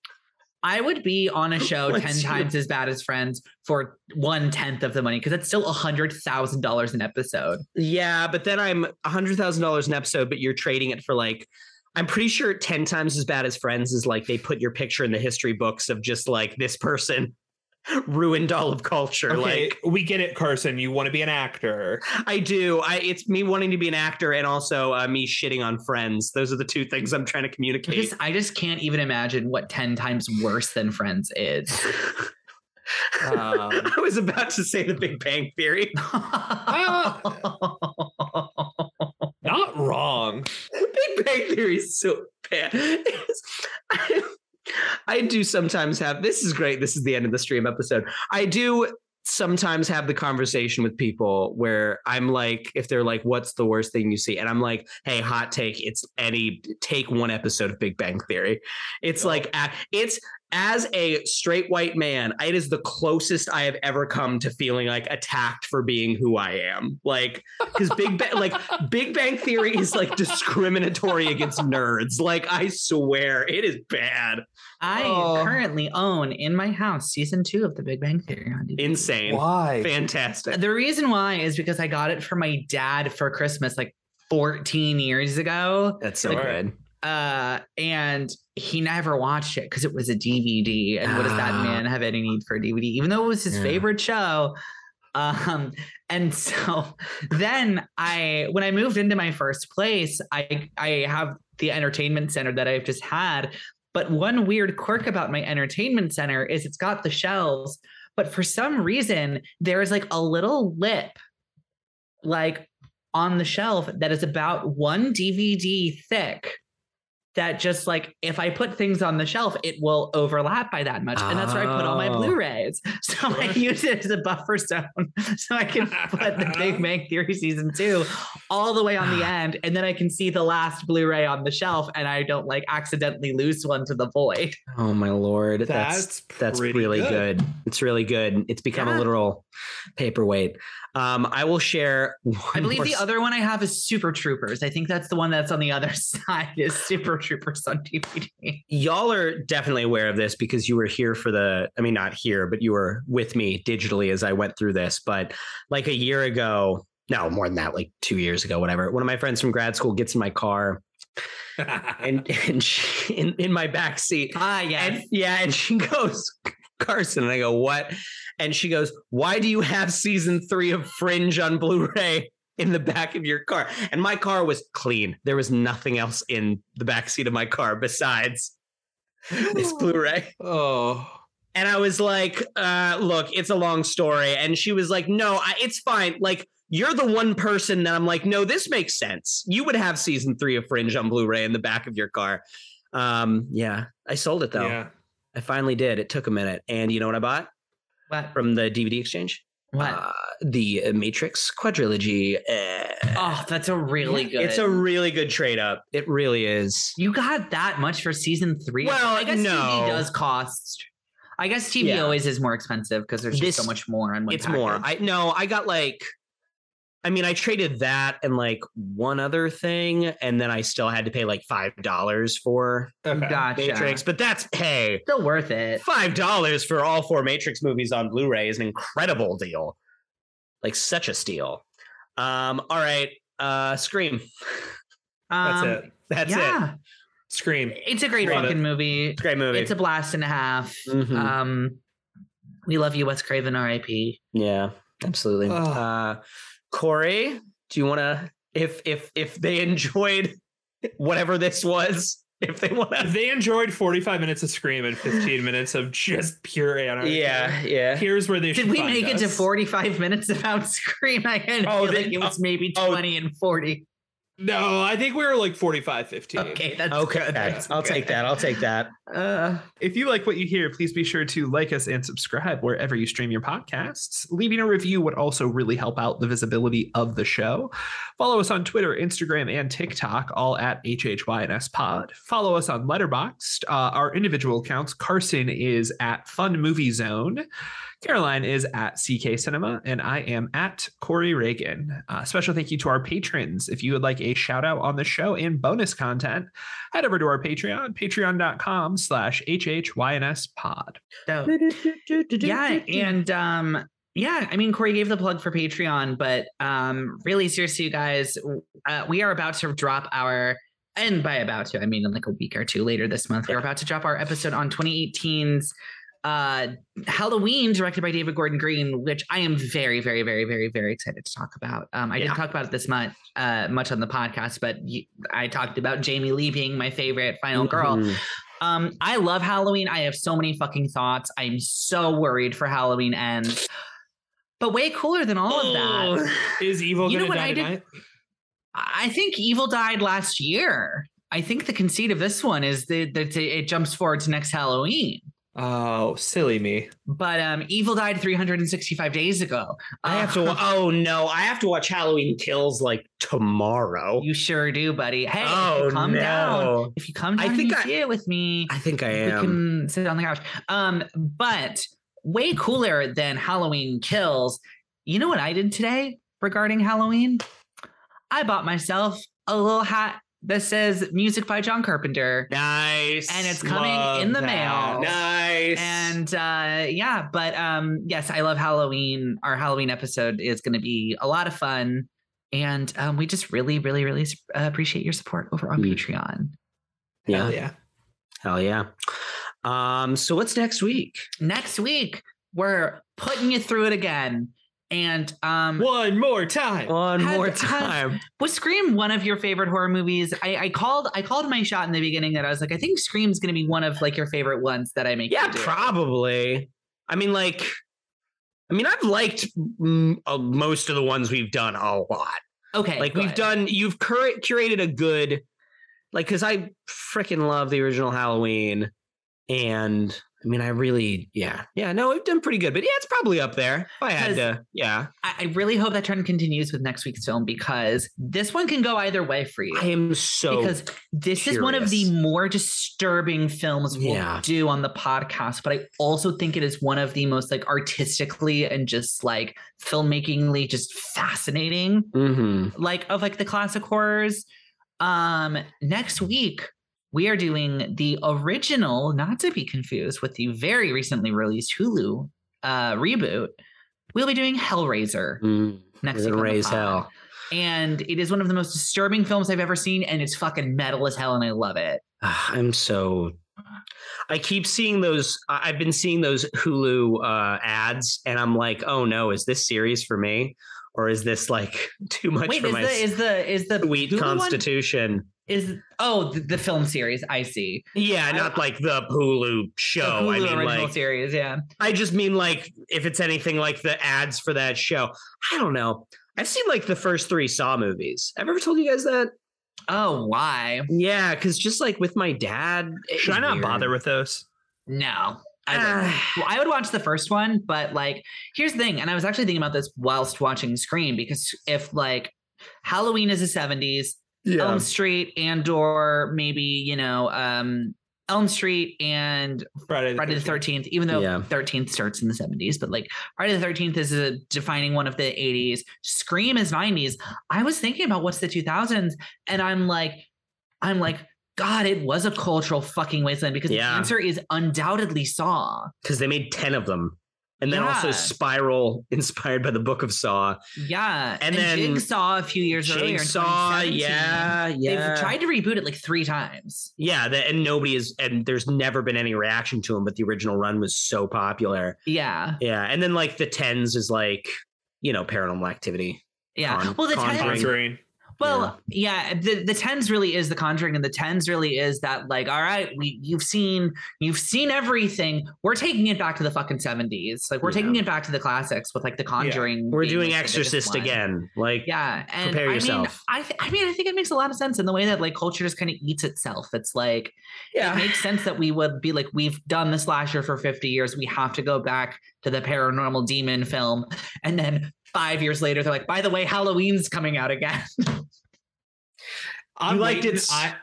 I would be on a show Let's 10 see. times as bad as Friends for one tenth of the money because that's still a $100,000 an episode. yeah, but then I'm a hundred thousand dollars an episode, but you're trading it for like. I'm pretty sure ten times as bad as Friends is like they put your picture in the history books of just like this person ruined all of culture. Okay, Like we get it, Carson. You want to be an actor. I do. I it's me wanting to be an actor and also uh, me shitting on Friends. Those are the two things I'm trying to I communicate. just, I just can't even imagine what 10 times worse than Friends is. Um, I was about to say the Big Bang Theory. not wrong. Big Bang Theory is so bad. I, I do sometimes have this is great. This is the end of the Scream episode. I do sometimes have the conversation with people where I'm like, if they're like, what's the worst thing you see? And I'm like, hey, hot take, it's any take one episode of Big Bang Theory. It's like it's as a straight white man, it is the closest I have ever come to feeling like attacked for being who I am. Like, because Big Bang, like Big Bang Theory is like discriminatory against nerds. Like, I swear, it is bad, I Oh. currently own in my house season two of The Big Bang Theory on DVD. insane, Why? fantastic. The reason why is because I got it for my dad for Christmas like 14 years ago. That's so Sure. good. Uh, and he never watched it because it was a DVD. And what does that Ah. man have any need for a DVD? Even though it was his Yeah. favorite show. Um, and so then I when I moved into my first place, I I have the entertainment center that I've just had. But one weird quirk about my entertainment center is it's got the shelves, but for some reason there is like a little lip like on the shelf that is about one DVD thick. That just like if I put things on the shelf, it will overlap by that much, and that's where I put all my Oh. Blu-rays. So I use it as a buffer zone, so I can put the Big Bang Theory season two all the way on the end, and then I can see the last Blu-ray on the shelf, and I don't like accidentally lose one to the void. Oh my lord, that's That's that's really good. good. It's really good. It's become a literal paperweight. Um, I will share. I believe the other one I have is Super Troopers. I think that's the one that's on the other side is Super Troopers on DVD. y'all are definitely aware of this because you were here for the i mean not here but you were with me digitally as i went through this but like a year ago no more than that like two years ago whatever one of my friends from grad school gets in my car and and she, in, in my back seat Ah, yes. and yeah and she goes carson and i go what and she goes why do you have season three of fringe on blu-ray in the back of your car? And my car was clean. There was nothing else in the back seat of my car besides this blu-ray. Oh. and i was like uh look it's a long story. And she was like no I, it's fine. Like you're the one person that i'm like no this makes sense. You would have season three of fringe on blu-ray in the back of your car. Um yeah. I sold it though. Yeah. i finally did. It took a minute. And you know what i bought what? from the dvd exchange What? uh, the matrix quadrilogy uh, oh, that's a really good. it's a really good trade up it really is You got that much for season three? Well, I guess no. TV does cost. I guess TV Yeah. always is more expensive because there's just so much more on one. it's more i no i got like I mean, I traded that and like one other thing, and then I still had to pay like five dollars for Okay. Gotcha. Matrix. But that's hey, Still worth it. five dollars for all four Matrix movies on Blu-ray is an incredible deal. Like such a steal. Um, all right, uh, Scream. That's Um, it. That's yeah, it. Scream. it's a great Love it. fucking movie. It's a great movie. It's a blast and a half. Mhm. Um, we love you, Wes Craven, R.I.P. yeah, absolutely. Ugh. Uh, Corey, do you want to? If if if they enjoyed whatever this was, if they want If to, they enjoyed 45 minutes of Scream and 15 minutes of just pure anarchy. yeah, yeah. Here's where they should. Did we make it to 45 minutes about Scream? I Oh, feel they- like it was oh, maybe oh. 20 and 40. No, I think we were like 45, 15. Okay, that's Okay, good. That's I'll take that. I'll take that. Uh, If you like what you hear, please be sure to like us and subscribe wherever you stream your podcasts. Leaving a review would also really help out the visibility of the show. Follow us on Twitter, Instagram, and TikTok, all at HHYNS Pod. Follow us on Letterboxd. Uh, our individual accounts, Carson is at Fun Movie Zone. Caroline is at CK Cinema, and I am at Corey Ragan. Uh, special thank you to our patrons. If you would like a shout out on the show and bonus content, head over to our Patreon, patreon.com slash HHYNS pod. so, yeah, and um, yeah, I mean, Corey gave the plug for Patreon, but um, really seriously, you guys, uh, we are about to drop our. And by about to, I mean in like a week or two later this month, we're about to drop our episode on 2018's uh Halloween directed by David Gordon Green, which I am very, very, very, very, very excited to talk about. Um, I Yeah. didn't talk about it this much, uh, much on the podcast, but I talked about Jamie Lee being my favorite final girl. Mhm. Um, I love Halloween. I have so many fucking thoughts. I'm so worried for Halloween ends. But way cooler than all of that, Is evil You know what die I did- tonight? I think Evil died last year. I think the conceit of this one is that, that it jumps forward to next Halloween. Oh, silly me. But um, Evil died 365 days ago. I have to. Uh, Oh no, I have to watch Halloween Kills like tomorrow. You sure do, buddy. Hey, oh come no! down. If you come I down, think and you I- see it with me. I think I we am. can sit on the couch. Um, but way cooler than Halloween Kills. You know what I did today regarding Halloween? I bought myself a little hat that says "Music by John Carpenter." Nice, And it's coming Love in the that. mail. Nice, And uh, yeah, but um, yes, I love Halloween. Our Halloween episode is going to be a lot of fun, and um, we just really, really, really uh, appreciate your support over on Mm. Patreon. yeah, Hell yeah. hell yeah. Um, so what's next week? Next week, we're putting you through it again. And um, One more time. One Has- more has- time. was Scream one of your favorite horror movies? I, I called I called my shot in the beginning that I was like, I think Scream's going to be one of like your favorite ones that I make. Yeah, do. probably. I mean, like, I mean, I've liked mm, uh, most of the ones we've done a lot. Okay, like we've good. done you've cur- curated a good like because i freaking love the original halloween and i mean i really yeah yeah no we've done pretty good but yeah it's probably up there if i had to yeah I, I really hope that trend continues with next week's film because this one can go either way for you. i am so because this is one of the more disturbing films we'll Yeah. do on the podcast, but I also think it is one of the most like artistically and just like filmmakingly just fascinating Mhm. like of like the classic horrors. Um next week we are doing the original, not to be confused with the very recently released Hulu uh reboot. We'll be doing Hellraiser Mm. next week. gonna on the raise hell And it is one of the most disturbing films I've ever seen, and it's fucking metal as hell, and I love it. Ah, i'm so i keep seeing those i've been seeing those hulu uh ads and i'm like oh no is this series for me or is this like too much Wait, for is my the is the is the sweet Hulu one? Constitution Is oh the, the film series? I see. Yeah, I- not like the Hulu The show. I Hulu mean, original like, series. Yeah. I just mean like if it's anything like the ads for that show. I don't know. I've seen like the first three Saw movies. I've ever told you guys that? Oh, why? Yeah, because just like with my dad. Should I not weird. bother with those? No. I, Ah. wouldn't. Well, I would watch the first one, but like, here's the thing, and I was actually thinking about this whilst watching Scream because if like Halloween is the 70s, Elm Street and or maybe you know um Elm Street and Friday the, Friday the 13th. 13th, even though Yeah. 13th starts in the 70s, but like Friday the 13th is a defining one of the 80s. Scream is 90s. I was thinking about what's the 2000s, and I'm like, I'm like, God, it was a cultural fucking wasteland because Yeah. the answer is undoubtedly Saw. because they made 10 of them. And then also Spiral, inspired by the book of Saw. Yeah. And then Jigsaw a few years earlier. in Jigsaw, yeah, yeah. They've tried to reboot it like three times. Yeah, that, and nobody is, and there's never been any reaction to him, but the original run was so popular. Yeah. Yeah, and then like the tens is like, you know, paranormal activity. Yeah. Con- well, the Conjuring. Well, yeah. the the tens really is the Conjuring, and the tens really is that like, all right, we you've seen you've seen everything. We're taking it back to the fucking seventies. Like we're Yeah. taking it back to the classics with like the Conjuring. We're doing like, the biggest Exorcist again. Like, Yeah, and Prepare I mean, yourself. I th- I mean, I think it makes a lot of sense in the way that like culture just kind of eats itself. It's like it makes sense that we would be like, we've done the slasher for 50 years. We have to go back to the paranormal demon film. And then five years later, they're like, by the way, Halloween's coming out again. I'm You liked waiting, it s- I,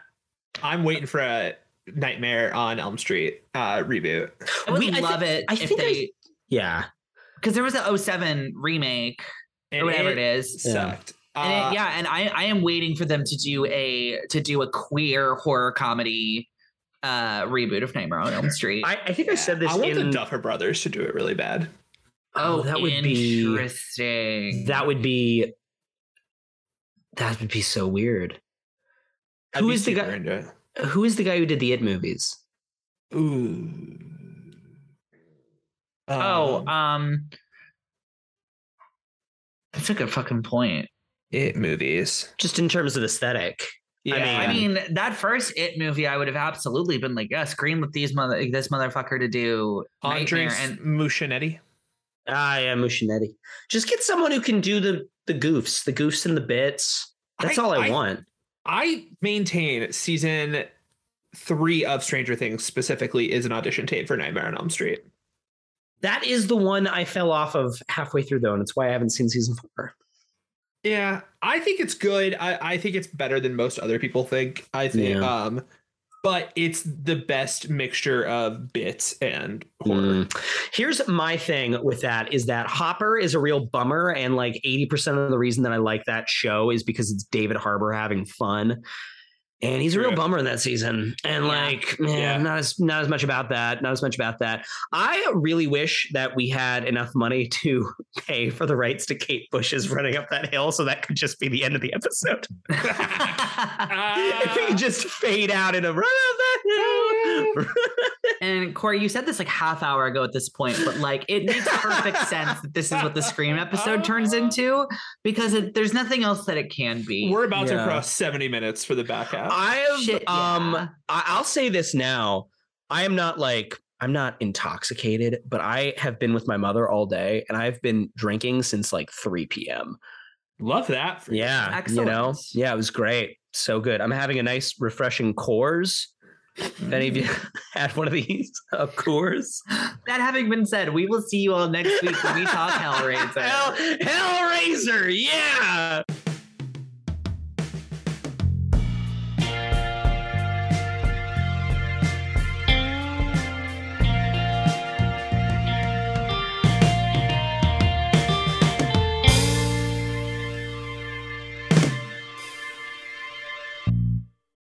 I'm waiting for a Nightmare on Elm Street uh, reboot. I would We- I love it I if think I- they, yeah. because there was an 07 remake And or whatever it is. Yeah. Sucked. And Uh, it, yeah, and I, I am waiting for them to do a to do a queer horror comedy uh reboot of Nightmare on Elm Street. I, I think I said this I want in. the Duffer Brothers to do it really bad. Oh, that would be. interesting. That would be. That would be so weird. I'd Who the guy- into it. Who is the guy who did the It movies? Ooh. Oh, Um, um, that's a good fucking point. it movies. Just in terms of aesthetic. Yeah, I mean, that first It movie, I would have absolutely been like, yeah, scream with these mother, this motherfucker to do Nightmare, and Muschietti. Ah, yeah, Muschietti. Just get someone who can do the the goofs, the goofs and the bits. That's I- all I, I- want. I maintain season three of Stranger Things specifically is an audition tape for Nightmare on Elm Street. That is the one I fell off of halfway through, though, and it's why I haven't seen season four. Yeah, I think it's good. I, I think it's better than most other people think. I think, Yeah. um, but it's the best mixture of bits and horror. Mm. Here's my thing with that is that Hopper is a real bummer, and like 80% of the reason that I like that show is because it's David Harbour having fun. And he's a real True. bummer in that season. And Yeah. like, man, Yeah. not as not as much about that. Not as much about that. I really wish that we had enough money to pay for the rights to Kate Bush's running up that hill, so that could just be the end of the episode. if we could just fade out in a run up that hill. and Corey, you said this like half hour ago at this point, but like it makes perfect sense that this is what the Scream episode turns into because it, there's nothing else that it can be. We're about Yeah. to cross 70 minutes for the back half. I have Shit, um yeah. I- I'll say this now. I am not like I'm not intoxicated, but I have been with my mother all day and I've been drinking since like 3 p.m. Love that. For you. Yeah. You know? Yeah, it was great. So good. I'm having a nice refreshing Coors. If any of you had one of these uh, Coors. that having been said, we will see you all next week when we talk Hellraiser. Hell, Hellraiser, yeah.